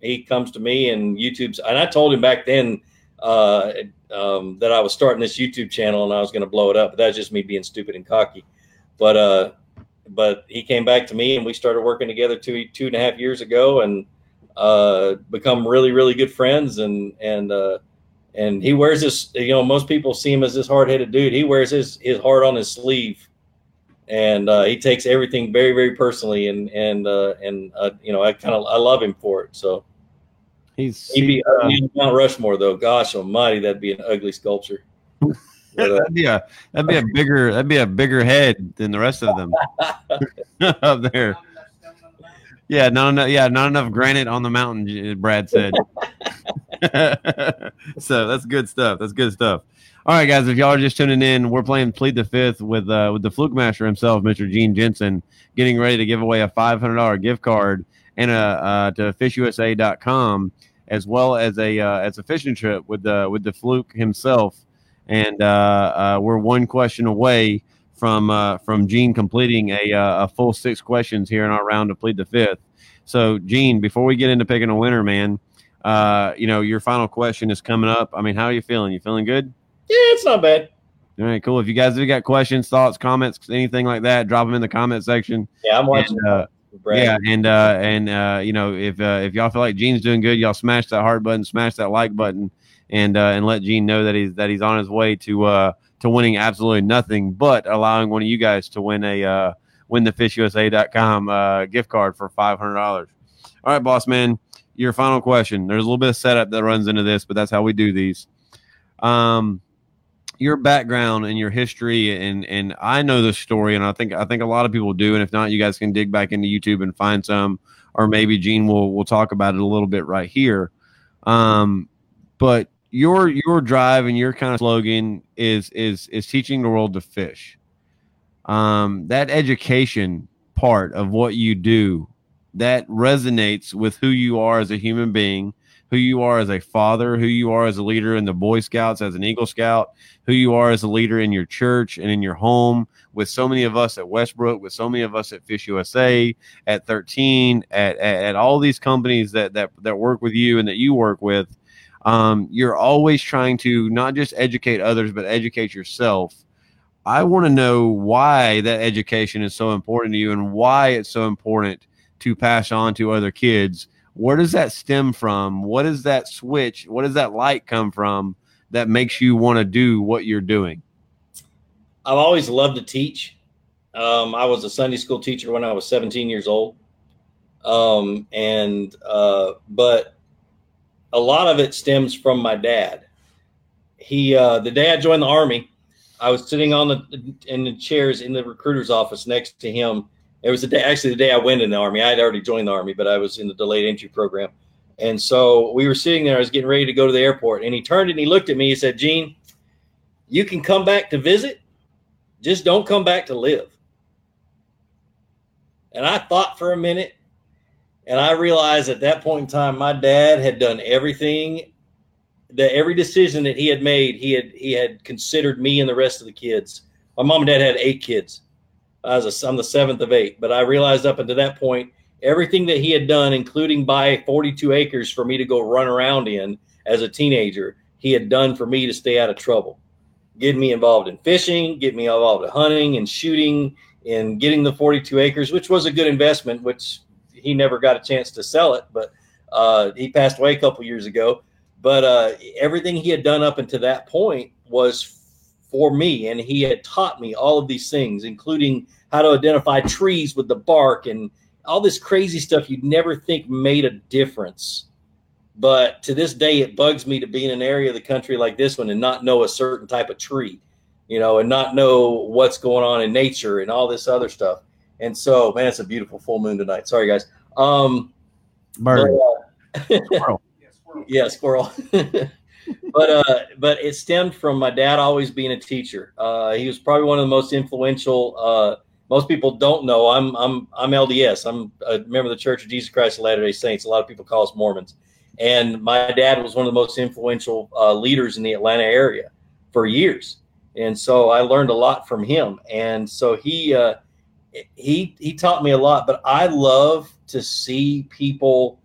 he comes to me and YouTube's. And I told him back then uh, um, that I was starting this YouTube channel and I was going to blow it up. But that's just me being stupid and cocky. But uh, but he came back to me and we started working together two two and a half years ago and uh, become really really good friends and and uh, and he wears this. You know, most people see him as this hard headed dude. He wears his his heart on his sleeve and uh, he takes everything very very personally and and uh, and uh, you know I kind of I love him for it. So He's he'd be uh, Mount Rushmore though. Gosh Almighty, that'd be an ugly sculpture. That'd be a that'd be a bigger that'd be a bigger head than the rest of them up there. Yeah, not enough. Yeah, not enough granite on the mountain. Brad said. so that's good stuff. That's good stuff. All right, guys. If y'all are just tuning in, we're playing Plead the Fifth with uh, with the Fluke Master himself, Mr. Gene Jensen, getting ready to give away a five hundred dollar gift card and a uh, to fishusa.com as well as a uh, as a fishing trip with the with the Fluke himself. And uh, uh, we're one question away from uh, from Gene completing a uh, a full six questions here in our round to plead the fifth. So, Gene, before we get into picking a winner, man, uh, you know your final question is coming up. I mean, how are you feeling? You feeling good? yeah, it's not bad. All right, cool. If you guys have got questions, thoughts, comments, anything like that, drop them in the comment section. Yeah, I'm watching. And, uh, yeah, and uh, and uh, you know, if uh, if y'all feel like Gene's doing good, y'all smash that heart button, smash that like button, and uh, and let Gene know that he's that he's on his way to uh to winning absolutely nothing, but allowing one of you guys to win a uh win the fishusa.com uh gift card for five hundred dollars. All right, boss man, your final question. There's a little bit of setup that runs into this, but that's how we do these. Um, your background and your history and and I know this story and I think I think a lot of people do and if not you guys can dig back into YouTube and find some or maybe Gene will will talk about it a little bit right here. Um but your your drive and your kind of slogan is is is teaching the world to fish. Um that education part of what you do that resonates with who you are as a human being who you are as a father, who you are as a leader in the Boy Scouts, as an Eagle Scout, who you are as a leader in your church and in your home, with so many of us at Westbrook, with so many of us at Fish USA, at 13, at, at, at all these companies that, that, that work with you and that you work with. Um, you're always trying to not just educate others, but educate yourself. I want to know why that education is so important to you and why it's so important to pass on to other kids where does that stem from what is that switch what does that light come from that makes you want to do what you're doing I've always loved to teach. Um, I was a Sunday school teacher when I was 17 years old. Um, and, uh, but a lot of it stems from my dad. He, uh, the day I joined the army, I was sitting on the in the chairs in the recruiter's office next to him. It was the day, actually the day I went in the army. I had already joined the army, but I was in the delayed entry program. And so we were sitting there. I was getting ready to go to the airport, and he turned and he looked at me. He said, "Gene, you can come back to visit, just don't come back to live." And I thought for a minute, and I realized at that point in time, my dad had done everything that every decision that he had made, he had he had considered me and the rest of the kids. My mom and dad had eight kids. I was a, I'm the seventh of eight, but I realized up until that point, everything that he had done, including buy 42 acres for me to go run around in as a teenager, he had done for me to stay out of trouble. Get me involved in fishing, get me involved in hunting and shooting, and getting the 42 acres, which was a good investment, which he never got a chance to sell it, but uh, he passed away a couple years ago. But uh, everything he had done up until that point was for me, and he had taught me all of these things, including how to identify trees with the bark and all this crazy stuff you'd never think made a difference. But to this day, it bugs me to be in an area of the country like this one and not know a certain type of tree, you know, and not know what's going on in nature and all this other stuff. And so, man, it's a beautiful full moon tonight. Sorry, guys. Um, Bird. but, uh, Squirrel. yeah, squirrel. but uh, but it stemmed from my dad always being a teacher. Uh, he was probably one of the most influential. Uh, most people don't know I'm I'm I'm LDS. I'm a member of the Church of Jesus Christ of Latter Day Saints. A lot of people call us Mormons. And my dad was one of the most influential uh, leaders in the Atlanta area for years. And so I learned a lot from him. And so he uh, he he taught me a lot. But I love to see people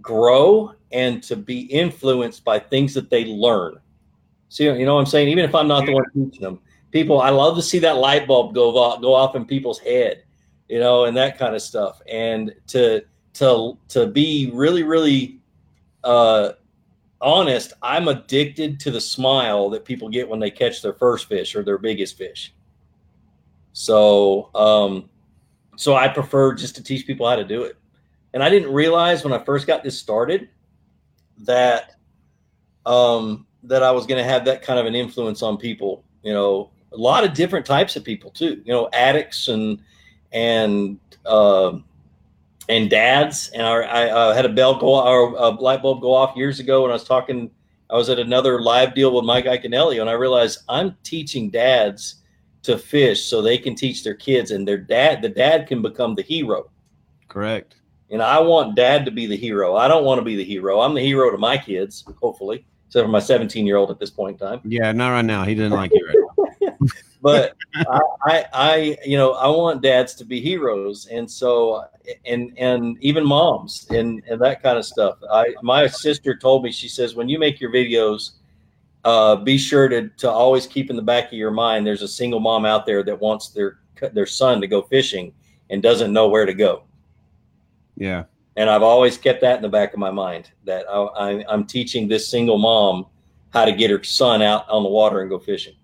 grow and to be influenced by things that they learn. See, you know what I'm saying? Even if I'm not the one teaching them, people, I love to see that light bulb go off, go off in people's head, you know, and that kind of stuff. And to to to be really, really uh, honest, I'm addicted to the smile that people get when they catch their first fish or their biggest fish. So, um, so I prefer just to teach people how to do it. And I didn't realize when I first got this started that um, that I was going to have that kind of an influence on people. You know, a lot of different types of people too. You know, addicts and and uh, and dads. And I, I had a bell go or a light bulb go off years ago when I was talking. I was at another live deal with Mike Iaconelli, and I realized I'm teaching dads to fish so they can teach their kids, and their dad, the dad can become the hero. Correct. And I want dad to be the hero. I don't want to be the hero. I'm the hero to my kids, hopefully, except for my 17 year old at this point in time. Yeah, not right now. He didn't like you right. But I, I, I, you know, I want dads to be heroes, and so, and and even moms and and that kind of stuff. I my sister told me she says when you make your videos, uh, be sure to to always keep in the back of your mind there's a single mom out there that wants their their son to go fishing and doesn't know where to go. Yeah. And I've always kept that in the back of my mind that I, I, I'm teaching this single mom how to get her son out on the water and go fishing.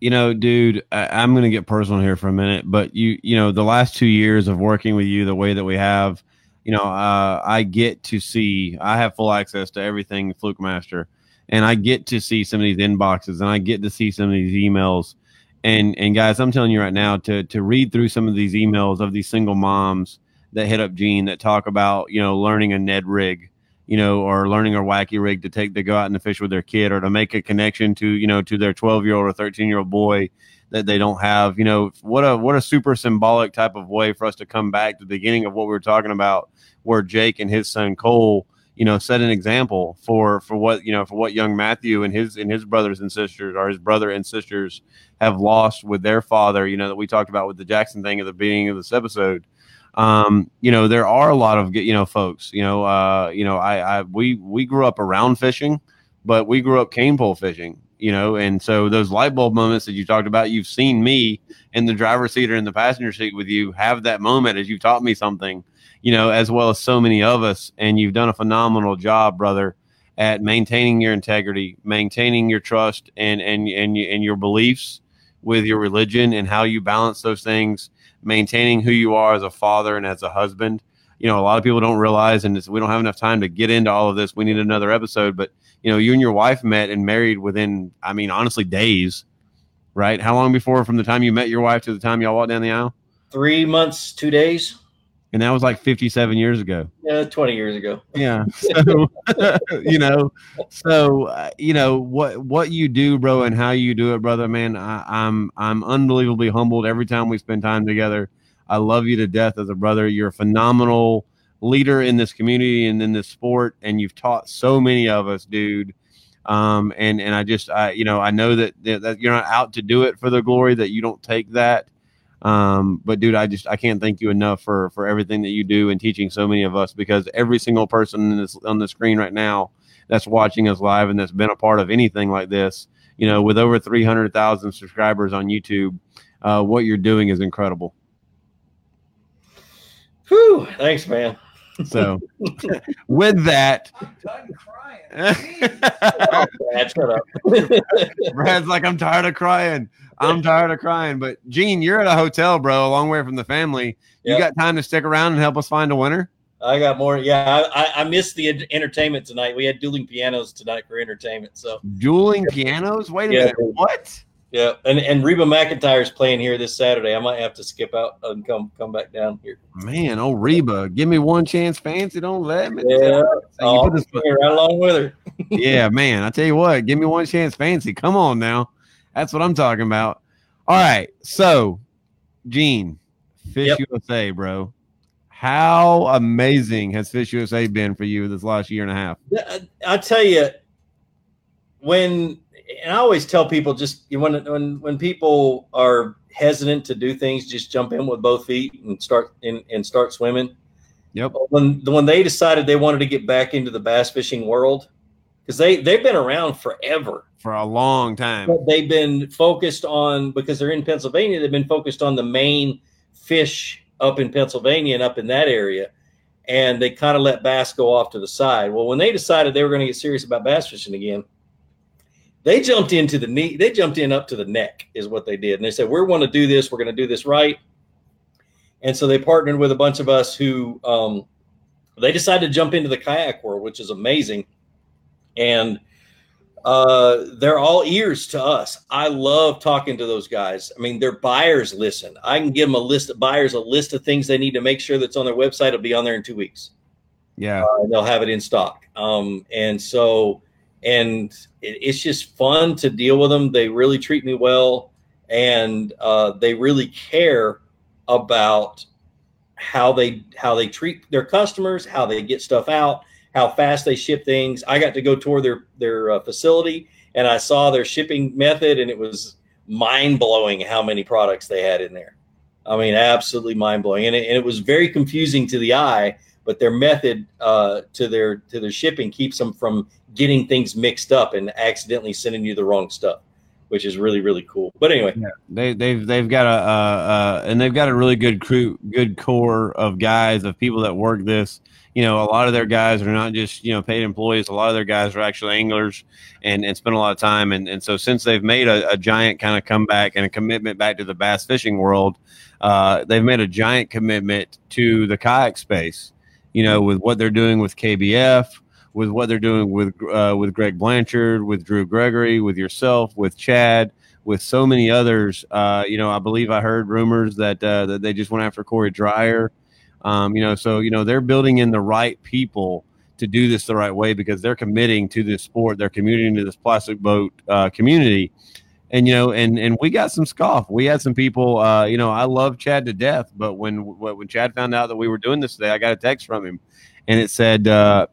you know, dude, I, I'm going to get personal here for a minute, but you, you know, the last two years of working with you the way that we have, you know, uh, I get to see, I have full access to everything Fluke Master, and I get to see some of these inboxes, and I get to see some of these emails, and and guys, I'm telling you right now to to read through some of these emails of these single moms that hit up Gene that talk about, you know, learning a Ned rig, you know, or learning a wacky rig to take to go out and fish with their kid or to make a connection to, you know, to their 12 year old or 13 year old boy that they don't have. You know, what a what a super symbolic type of way for us to come back to the beginning of what we were talking about, where Jake and his son Cole, you know, set an example for for what you know for what young Matthew and his and his brothers and sisters or his brother and sisters have lost with their father. You know, that we talked about with the Jackson thing at the beginning of this episode um, you know, there are a lot of you know folks. You know, uh, you know, I, I we we grew up around fishing, but we grew up cane pole fishing. You know, and so those light bulb moments that you talked about, you've seen me in the driver's seat or in the passenger seat with you have that moment as you taught me something. You know, as well as so many of us, and you've done a phenomenal job, brother, at maintaining your integrity, maintaining your trust, and and and and your beliefs with your religion and how you balance those things maintaining who you are as a father and as a husband. You know, a lot of people don't realize, and we don't have enough time to get into all of this. We need another episode, but you know, you and your wife met and married within, I mean, honestly, days. right? How long before from the time you met your wife to the time y'all walked down the aisle? Three months, two days. And that was like 57 years ago. Yeah, twenty years ago. Yeah. So, you know, so uh, you know what what you do, bro, and how you do it, brother. Man, I, I'm I'm unbelievably humbled every time we spend time together. I love you to death as a brother. You're a phenomenal leader in this community and in this sport, and you've taught so many of us, dude. Um, and and I just I you know I know that that you're not out to do it for the glory that you don't take that. Um, but dude, I just I can't thank you enough for for everything that you do and teaching so many of us because every single person in this on the screen right now that's watching us live and that's been a part of anything like this, you know, with over 300,000 subscribers on YouTube, uh, what you're doing is incredible. Whew, thanks, man. So, with that, I'm done crying. Jeez. Oh, Brad, shut up. Brad's like, I'm tired of crying. I'm tired of crying. But Gene, you're at a hotel, bro, a long way from the family. You Yep. got time to stick around and help us find a winner? I got more. Yeah, I, I, missed the entertainment tonight. We had dueling pianos tonight for entertainment. So Dueling pianos? Wait a Yeah. minute. What? yeah, and and Reba McEntire's playing here this Saturday. I might have to skip out and come come back down here. Man, oh Reba, give me one chance, fancy. Don't let me. Yeah, oh, put this- I'm right along with her. yeah, man. I tell you what, give me one chance, fancy. Come on now. That's what I'm talking about. All right. So, Gene, Fish Yep. USA, bro. How amazing has Fish USA been for you this last year and a half? Yeah, I, tell you, when and I always tell people just you when when when people are hesitant to do things, just jump in with both feet and start and, and start swimming. Yep. When when they decided they wanted to get back into the bass fishing world, because they they've been around forever, For a long time. but they've been focused on because they're in Pennsylvania. They've been focused on the main fish up in Pennsylvania and up in that area, and they kind of let bass go off to the side. Well, when they decided they were going to get serious about bass fishing again, they jumped into the knee. They jumped in up to the neck, is what they did, and they said, "We're going to do this. We're going to do this right." And so they partnered with a bunch of us who um, they decided to jump into the kayak world, which is amazing, and uh, they're all ears to us. I love talking to those guys. I mean, their buyers listen. I can give them a list of buyers, a list of things they need to make sure that's on their website. It'll be on there in two weeks. Yeah. Uh, and they'll have it in stock. Um, and so, and it, it's just fun to deal with them. They really treat me well, and uh, they really care about how they how they treat their customers, how they get stuff out, how fast they ship things. I got to go tour their their uh, facility, and I saw their shipping method, and it was mind blowing how many products they had in there. I mean, absolutely mind blowing, and it, and it was very confusing to the eye. But their method uh, to their to their shipping keeps them from getting things mixed up and accidentally sending you the wrong stuff, which is really really cool. But anyway, They they've they've got a uh, uh and they've got a really good crew, good core of guys of people that work this. You know, a lot of their guys are not just you know paid employees. A lot of their guys are actually anglers and and spend a lot of time. And and so since they've made a, a giant kind of comeback and a commitment back to the bass fishing world, uh, they've made a giant commitment to the kayak space. You know, with what they're doing with KBF, with what they're doing with uh, with Greg Blanchard, with Drew Gregory, with yourself, with Chad with so many others. Uh, you know, I believe I heard rumors that uh, that they just went after Corey Dreyer. Um, you know, so you know they're building in the right people to do this the right way because they're committing to this sport, they're committing to this plastic boat uh, community. And you know, and and we got some scoff. We had some people. Uh, you know, I love Chad to death, but when when Chad found out that we were doing this today, I got a text from him, and it said, uh,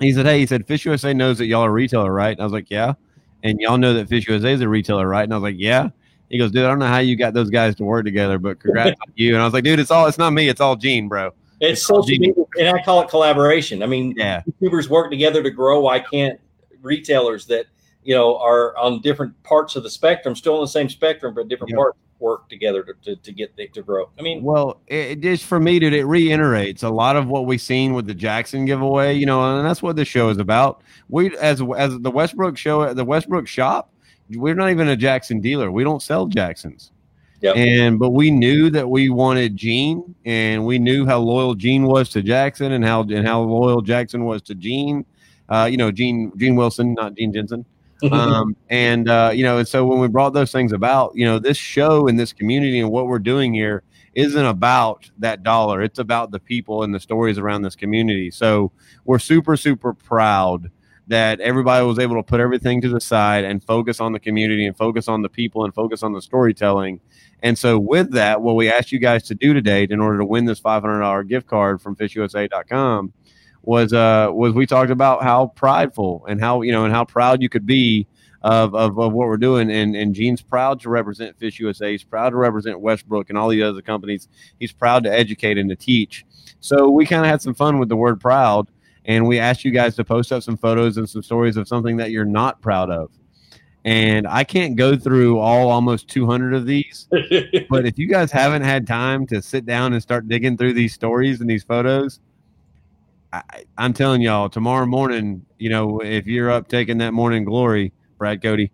he said, "Hey, he said Fish USA knows that y'all are a retailer, right?" And I was like, "Yeah." and y'all know that Fish USA is a retailer, right? And I was like, yeah. He goes, dude, I don't know how you got those guys to work together, but congrats on you. And I was like, dude, it's all, it's not me, it's all Gene, bro. it's social media, and I call it collaboration. I mean, Yeah, YouTubers work together to grow. Why can't retailers that you know are on different parts of the spectrum, still on the same spectrum, but different Yeah. parts, work together to, to, to get the, to grow? I mean, Well, it, it just for me, dude, it reiterates a lot of what we've seen with the Jackson giveaway, you know, and that's what this show is about. We, as as the Westbrook show, the Westbrook shop, we're not even a Jackson dealer. We don't sell Jacksons. Yep. And but we knew that we wanted Gene, and we knew how loyal Gene was to Jackson, and how and how loyal Jackson was to Gene. Uh, you know, Gene Gene Wilson, not Gene Jensen. um, and uh, you know, and so when we brought those things about, you know, this show and this community and what we're doing here isn't about that dollar. It's about the people and the stories around this community. So we're super, super proud that everybody was able to put everything to the side and focus on the community and focus on the people and focus on the storytelling. And so with that, what we asked you guys to do today in order to win this $500 gift card from fishusa.com was uh was we talked about how prideful and how you know and how proud you could be of, of, of what we're doing. And and Gene's proud to represent Fish USA he's proud to represent Westbrook and all the other companies. He's proud to educate and to teach. So we kind of had some fun with the word proud and we asked you guys to post up some photos and some stories of something that you're not proud of and I can't go through all almost 200 of these but if you guys haven't had time to sit down and start digging through these stories and these photos I, I'm telling y'all, tomorrow morning, you know, if you're up taking that morning glory, Brad Cody,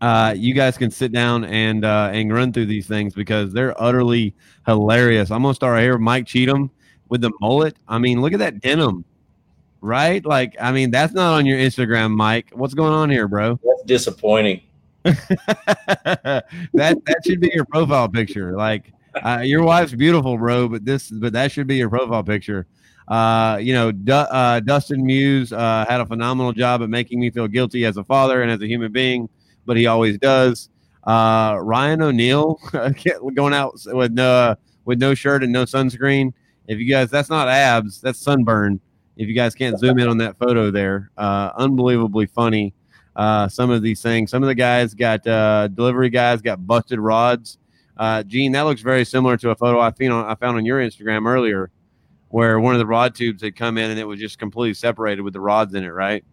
uh, you guys can sit down and uh, and run through these things because they're utterly hilarious. I'm gonna start right here, Mike Cheatham with the mullet. I mean, look at that denim, right? Like, I mean, that's not on your Instagram, Mike. What's going on here, bro? That's disappointing. that that should be your profile picture. Like, uh, your wife's beautiful, bro, but this, but that should be your profile picture. Uh, you know, uh, Dustin Muse uh, had a phenomenal job at making me feel guilty as a father and as a human being, but he always does. Uh, Ryan O'Neill going out with no with no shirt and no sunscreen. If you guys, that's not abs, that's sunburn. If you guys can't zoom in on that photo there, uh, unbelievably funny. Uh, some of these things. Some of the guys got uh, delivery guys got busted rods. Uh, Gene, that looks very similar to a photo I found on, I found on your Instagram earlier where one of the rod tubes had come in and it was just completely separated with the rods in it, right?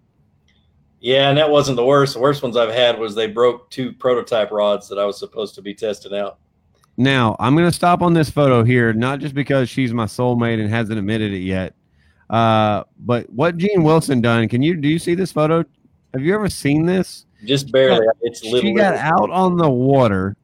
Yeah, and that wasn't the worst. The worst ones I've had was they broke two prototype rods that I was supposed to be testing out. Now, I'm going to stop on this photo here, not just because she's my soulmate and hasn't admitted it yet, uh, but what Gene Wilson done. Can you do you see this photo? Have you ever seen this? Just barely. It's little. She got out on the water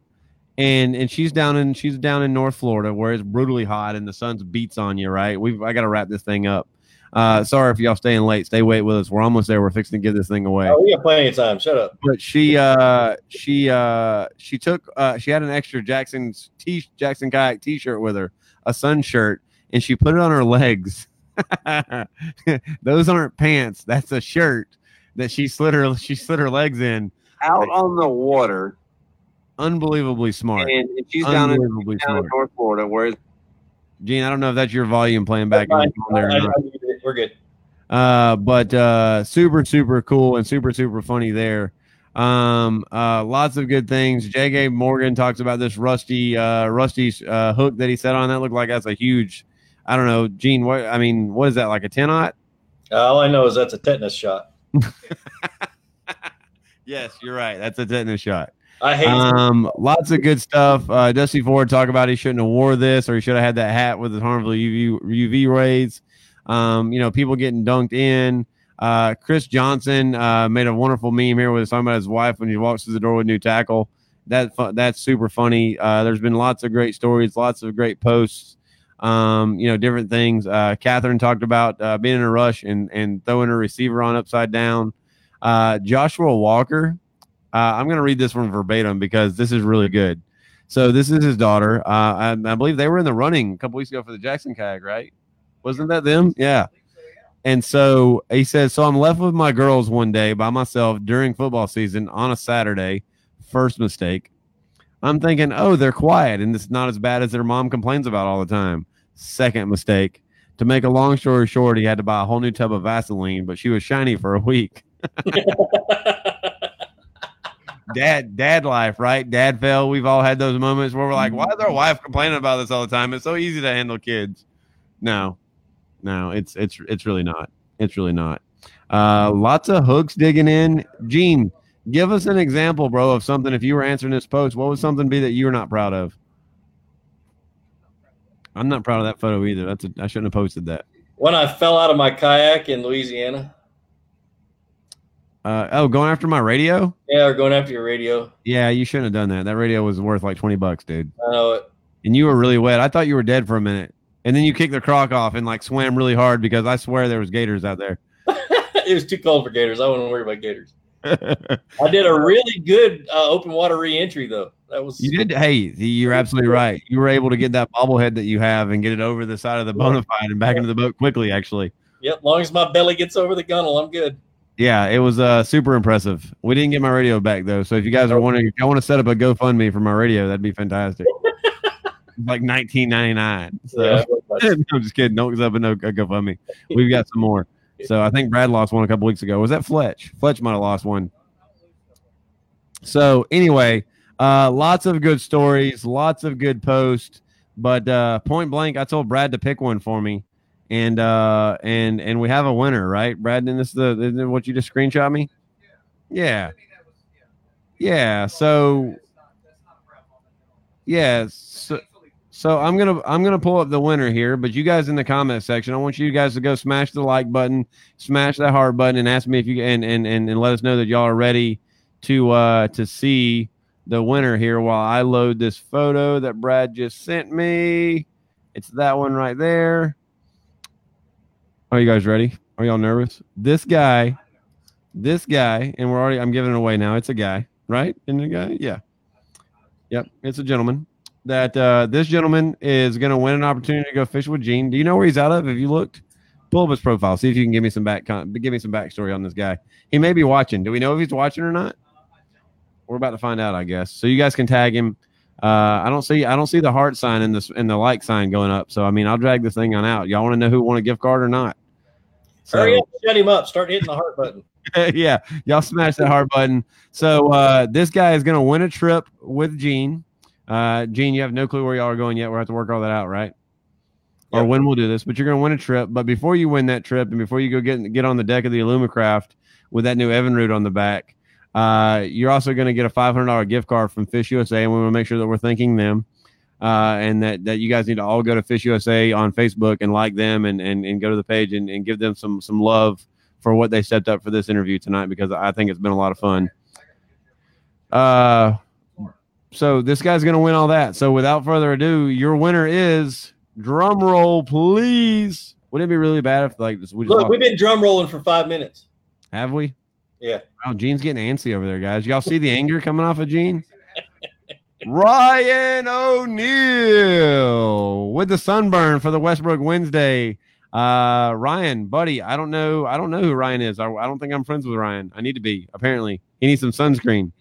and and she's down in she's down in North Florida where it's brutally hot and the sun's beats on you, right? We've I got to wrap this thing up. Uh, sorry if y'all staying late. Stay wait with us. We're almost there. We're fixing to give this thing away. Oh, we got plenty of time. Shut up. But she uh she uh she took uh she had an extra Jackson's t Jackson kayak t-shirt with her, a sun shirt, and she put it on her legs. Those aren't pants. That's a shirt that she slid her she slid her legs in out on the water unbelievably smart. And, and she's down, in, unbelievably down in. North Florida, whereas Gene, I don't know if that's your volume playing back Fine. on there. or I- not. I. We're good. Uh, but uh, super, super cool and super, super funny there. Um, uh, lots of good things. J.G. Morgan talks about this rusty, uh, rusty uh, hook that he set on. That looked like that's a huge. I don't know, Gene. What I mean, what is that like a ten aught? All I know is that's a tetanus shot. Yes, you're right. That's a tetanus shot. I hate. Um, lots of good stuff. Uh, Dusty Ford talk about he shouldn't have wore this or he should have had that hat with the harmful UV UV rays. Um, you know, people getting dunked in. Uh, Chris Johnson uh, made a wonderful meme here with talking about his wife when he walks through the door with new tackle. That that's super funny. Uh, there's been lots of great stories, lots of great posts. Um, you know, different things. Uh, Catherine talked about uh, being in a rush and and throwing her receiver on upside down. Uh, Joshua Walker. Uh, I'm going to read this one verbatim because this is really good. So this is his daughter. Uh, I, I believe they were in the running a couple weeks ago for the Jackson Kayak, right? Wasn't that them? Yeah. And so he says, so I'm left with my girls one day by myself during football season on a Saturday. First mistake. I'm thinking, oh, they're quiet and it's not as bad as their mom complains about all the time. Second mistake. To make a long story short, he had to buy a whole new tub of Vaseline, but she was shiny for a week. dad dad life right? Dad fell. We've all had those moments where we're like why is our wife complaining about this all the time? It's so easy to handle kids. No. No it's it's it's really not. It's really not. Uh lots of hooks digging in. Gene give us an example bro of something. If you were answering this post what would something be that you're not proud of i'm not proud of that photo either that's a, i shouldn't have posted that when I fell out of my kayak in Louisiana. uh oh going after my radio Yeah, or going after your radio. yeah you shouldn't have done that that radio was worth like 20 bucks dude I know it. and you were really wet. I thought you were dead for a minute. And then you kicked the croc off and like swam really hard because I swear there was gators out there. it was too cold for gators. I wouldn't worry about gators. I did a really good uh, open water reentry though. That was You did. Hey, you're absolutely right. You were able to get that bobblehead that you have and get it over the side of the bona fide and back into the boat quickly. Actually, Yep, long as my belly gets over the gunnel, I'm good. yeah, it was uh, super impressive. We didn't get my radio back though, so if you guys are wondering, if y'all want to set up a GoFundMe for my radio, that'd be fantastic. Like 19.99. So Yeah, I'm just kidding. Don't set up no a GoFundMe. We've got some more. So I think Brad lost one a couple weeks ago. Was that Fletch? Fletch might have lost one. So anyway, uh, lots of good stories, lots of good posts. But uh, point blank, I told Brad to pick one for me, and uh, and and we have a winner, right, Brad? And this is the isn't what you just screenshot me? Yeah, yeah. So yeah, so, so I'm gonna I'm gonna pull up the winner here, but you guys in the comment section, I want you guys to go smash the like button, smash that heart button, and ask me if you and and and, and let us know that y'all are ready to uh to see the winner here while I load this photo that Brad just sent me. It's that one right there. Are you guys ready? Are y'all nervous? This guy, this guy, and we're already I'm giving it away now. It's a guy, right? It a guy? Yeah. Yep, it's a gentleman. That uh, this gentleman is going to win an opportunity to go fish with Gene. Do you know where he's out of? Have you looked? Pull up his profile. See if you can give me some back. Give me some backstory on this guy. He may be watching. Do we know if he's watching or not? We're about to find out, I guess. So you guys can tag him. Uh, I don't see. I don't see the heart sign in this and the like sign going up. So I mean, I'll drag this thing on out. Y'all want to know who won a gift card or not? So, Hurry up, shut him up. Start hitting the heart button. yeah, y'all smash that heart button. So uh, this guy is going to win a trip with Gene. Uh, Gene, you have no clue where y'all are going yet. We'll have to work all that out, right? Or when we'll do this, but you're going to win a trip. But before you win that trip, and before you go get get on the deck of the Alumacraft with that new Evinrude on the back, uh, you're also going to get a $500 gift card from Fish USA, and we want to make sure that we're thanking them. Uh, and that, that you guys need to all go to Fish USA on Facebook and like them and, and, and go to the page and, and give them some some love for what they stepped up for this interview tonight because I think it's been a lot of fun. Uh, so this guy's gonna win all that. So without further ado, your winner is drum roll, please. Wouldn't it be really bad if like this? We Look, walk- we've been drum rolling for five minutes. have we? Yeah. Oh, Gene's getting antsy over there, guys. Y'all see the anger coming off of Gene? Ryan O'Neal with the sunburn for the Westbrook Wednesday. Uh, Ryan, buddy, I don't know. I don't know who Ryan is. I, I don't think I'm friends with Ryan. I need to be. Apparently, he needs some sunscreen.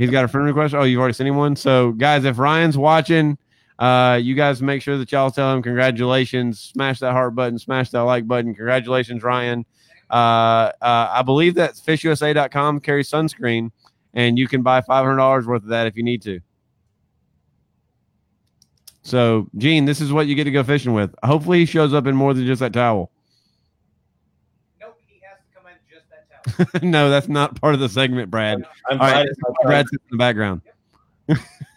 He's got a friend request. Oh, you've already sent him one. So, guys, if Ryan's watching, uh, you guys make sure that y'all tell him congratulations. Smash that heart button. Smash that like button. Congratulations, Ryan. Uh, uh, I believe that fishusa.com carries sunscreen, and you can buy five hundred dollars worth of that if you need to. So, Gene, this is what you get to go fishing with. Hopefully, he shows up in more than just that towel. Nope, he has to come in just that towel. no, that's not part of the segment, Brad. I'm All right, biting my tongue. Brad's in the background.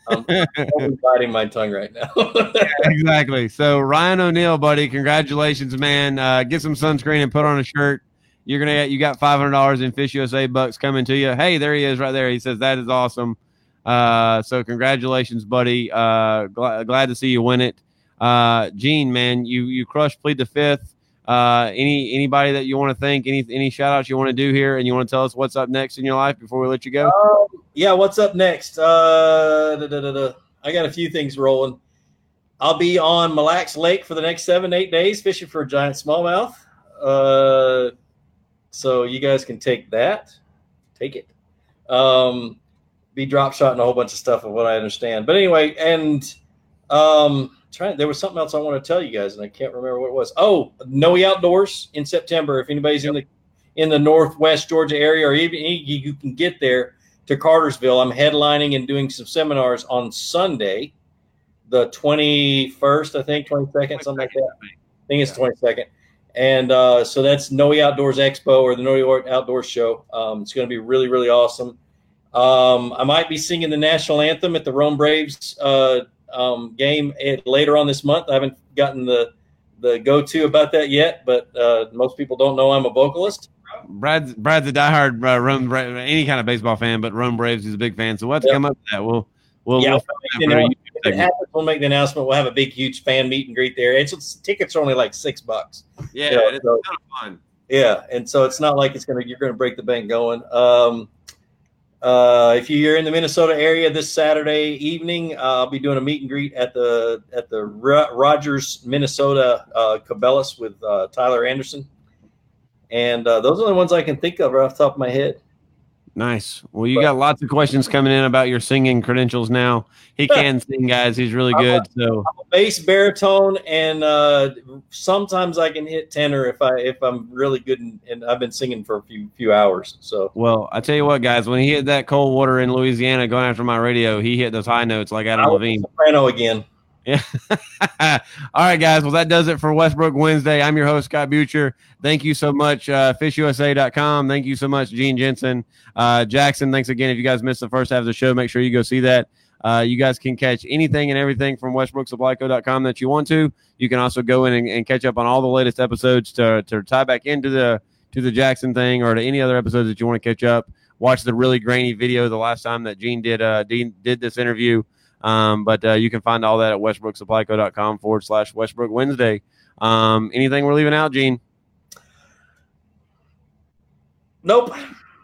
I'm totally biting my tongue right now. exactly. So Ryan O'Neill, buddy, congratulations, man. Uh, get some sunscreen and put on a shirt. You're gonna get you got five hundred dollars in Fish USA bucks coming to you. Hey, there he is, right there. He says that is awesome. Uh, so congratulations, buddy. Uh, gl- glad to see you win it. Uh, Gene, man, you you crushed. Plead the fifth. Uh, any anybody that you want to thank? Any any shout outs you want to do here, and you want to tell us what's up next in your life before we let you go? Um, yeah, what's up next? Uh, da, da, da. I got a few things rolling. I'll be on Mille Lacs Lake for the next seven, eight days fishing for a giant smallmouth. Uh, so you guys can take that, take it. Um, be drop shot and a whole bunch of stuff of what I understand. But anyway, and um, trying there was something else I want to tell you guys, and I can't remember what it was. Oh, Noe Outdoors in September. If anybody's in the in the Northwest Georgia area, or even you you can get there to Cartersville. I'm headlining and doing some seminars on Sunday, the 21st, I think, 22nd, something like that. I think it's 22nd. And uh, so that's Noe Outdoors Expo or the Noe Outdoors Show. Um, it's going to be really, really awesome. Um, I might be singing the national anthem at the Rome Braves uh, um, game at, later on this month. I haven't gotten the the go to about that yet, but uh, most people don't know I'm a vocalist. Brad's Brad's a diehard uh, Rome Bra- any kind of baseball fan, but Rome Braves is a big fan. So we'll have to Yep. come up with that. We'll we'll, Yeah, we'll a know, if it happens, we'll make the announcement. We'll have a big, huge fan meet and greet there. It's, it's tickets are only like six bucks. yeah, you know, it's so- kind of fun. yeah, and so it's not like it's gonna you're gonna break the bank going. Um, uh, if you're in the Minnesota area this Saturday evening, uh, I'll be doing a meet and greet at the at the Rogers, Minnesota uh, Cabela's with uh, Tyler Anderson, and uh, those are the ones I can think of right off the top of my head. Nice. Well, you got lots of questions coming in about your singing credentials now. He can sing, guys. He's really good. So Bass, baritone, and uh, sometimes I can hit tenor if I if I'm really good and, and I've been singing for a few few hours. So Well, I tell you what, guys, when he hit that cold water in Louisiana going after my radio, he hit those high notes like Adam I Levine. soprano again. Yeah. All right, guys. Well, that does it for Westbrook Wednesday. I'm your host, Scott Butcher. Thank you so much, uh, fishusa.com. Thank you so much, Gene Jensen. Uh, Jackson, thanks again. If you guys missed the first half of the show, make sure you go see that. Uh, you guys can catch anything and everything from westbrooksupplyco.com that you want to. You can also go in and, and catch up on all the latest episodes to, to tie back into the to the Jackson thing or to any other episodes that you want to catch up. Watch the really grainy video the last time that Gene did uh, Dean did this interview. Um, but uh, you can find all that at westbrooksupplyco.com forward slash Westbrook Wednesday. Um, anything we're leaving out, Gene? Nope.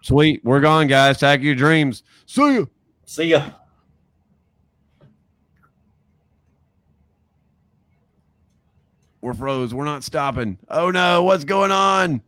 Sweet. We're gone, guys. Tack your dreams. See ya. See ya. We're froze. We're not stopping. Oh no, what's going on?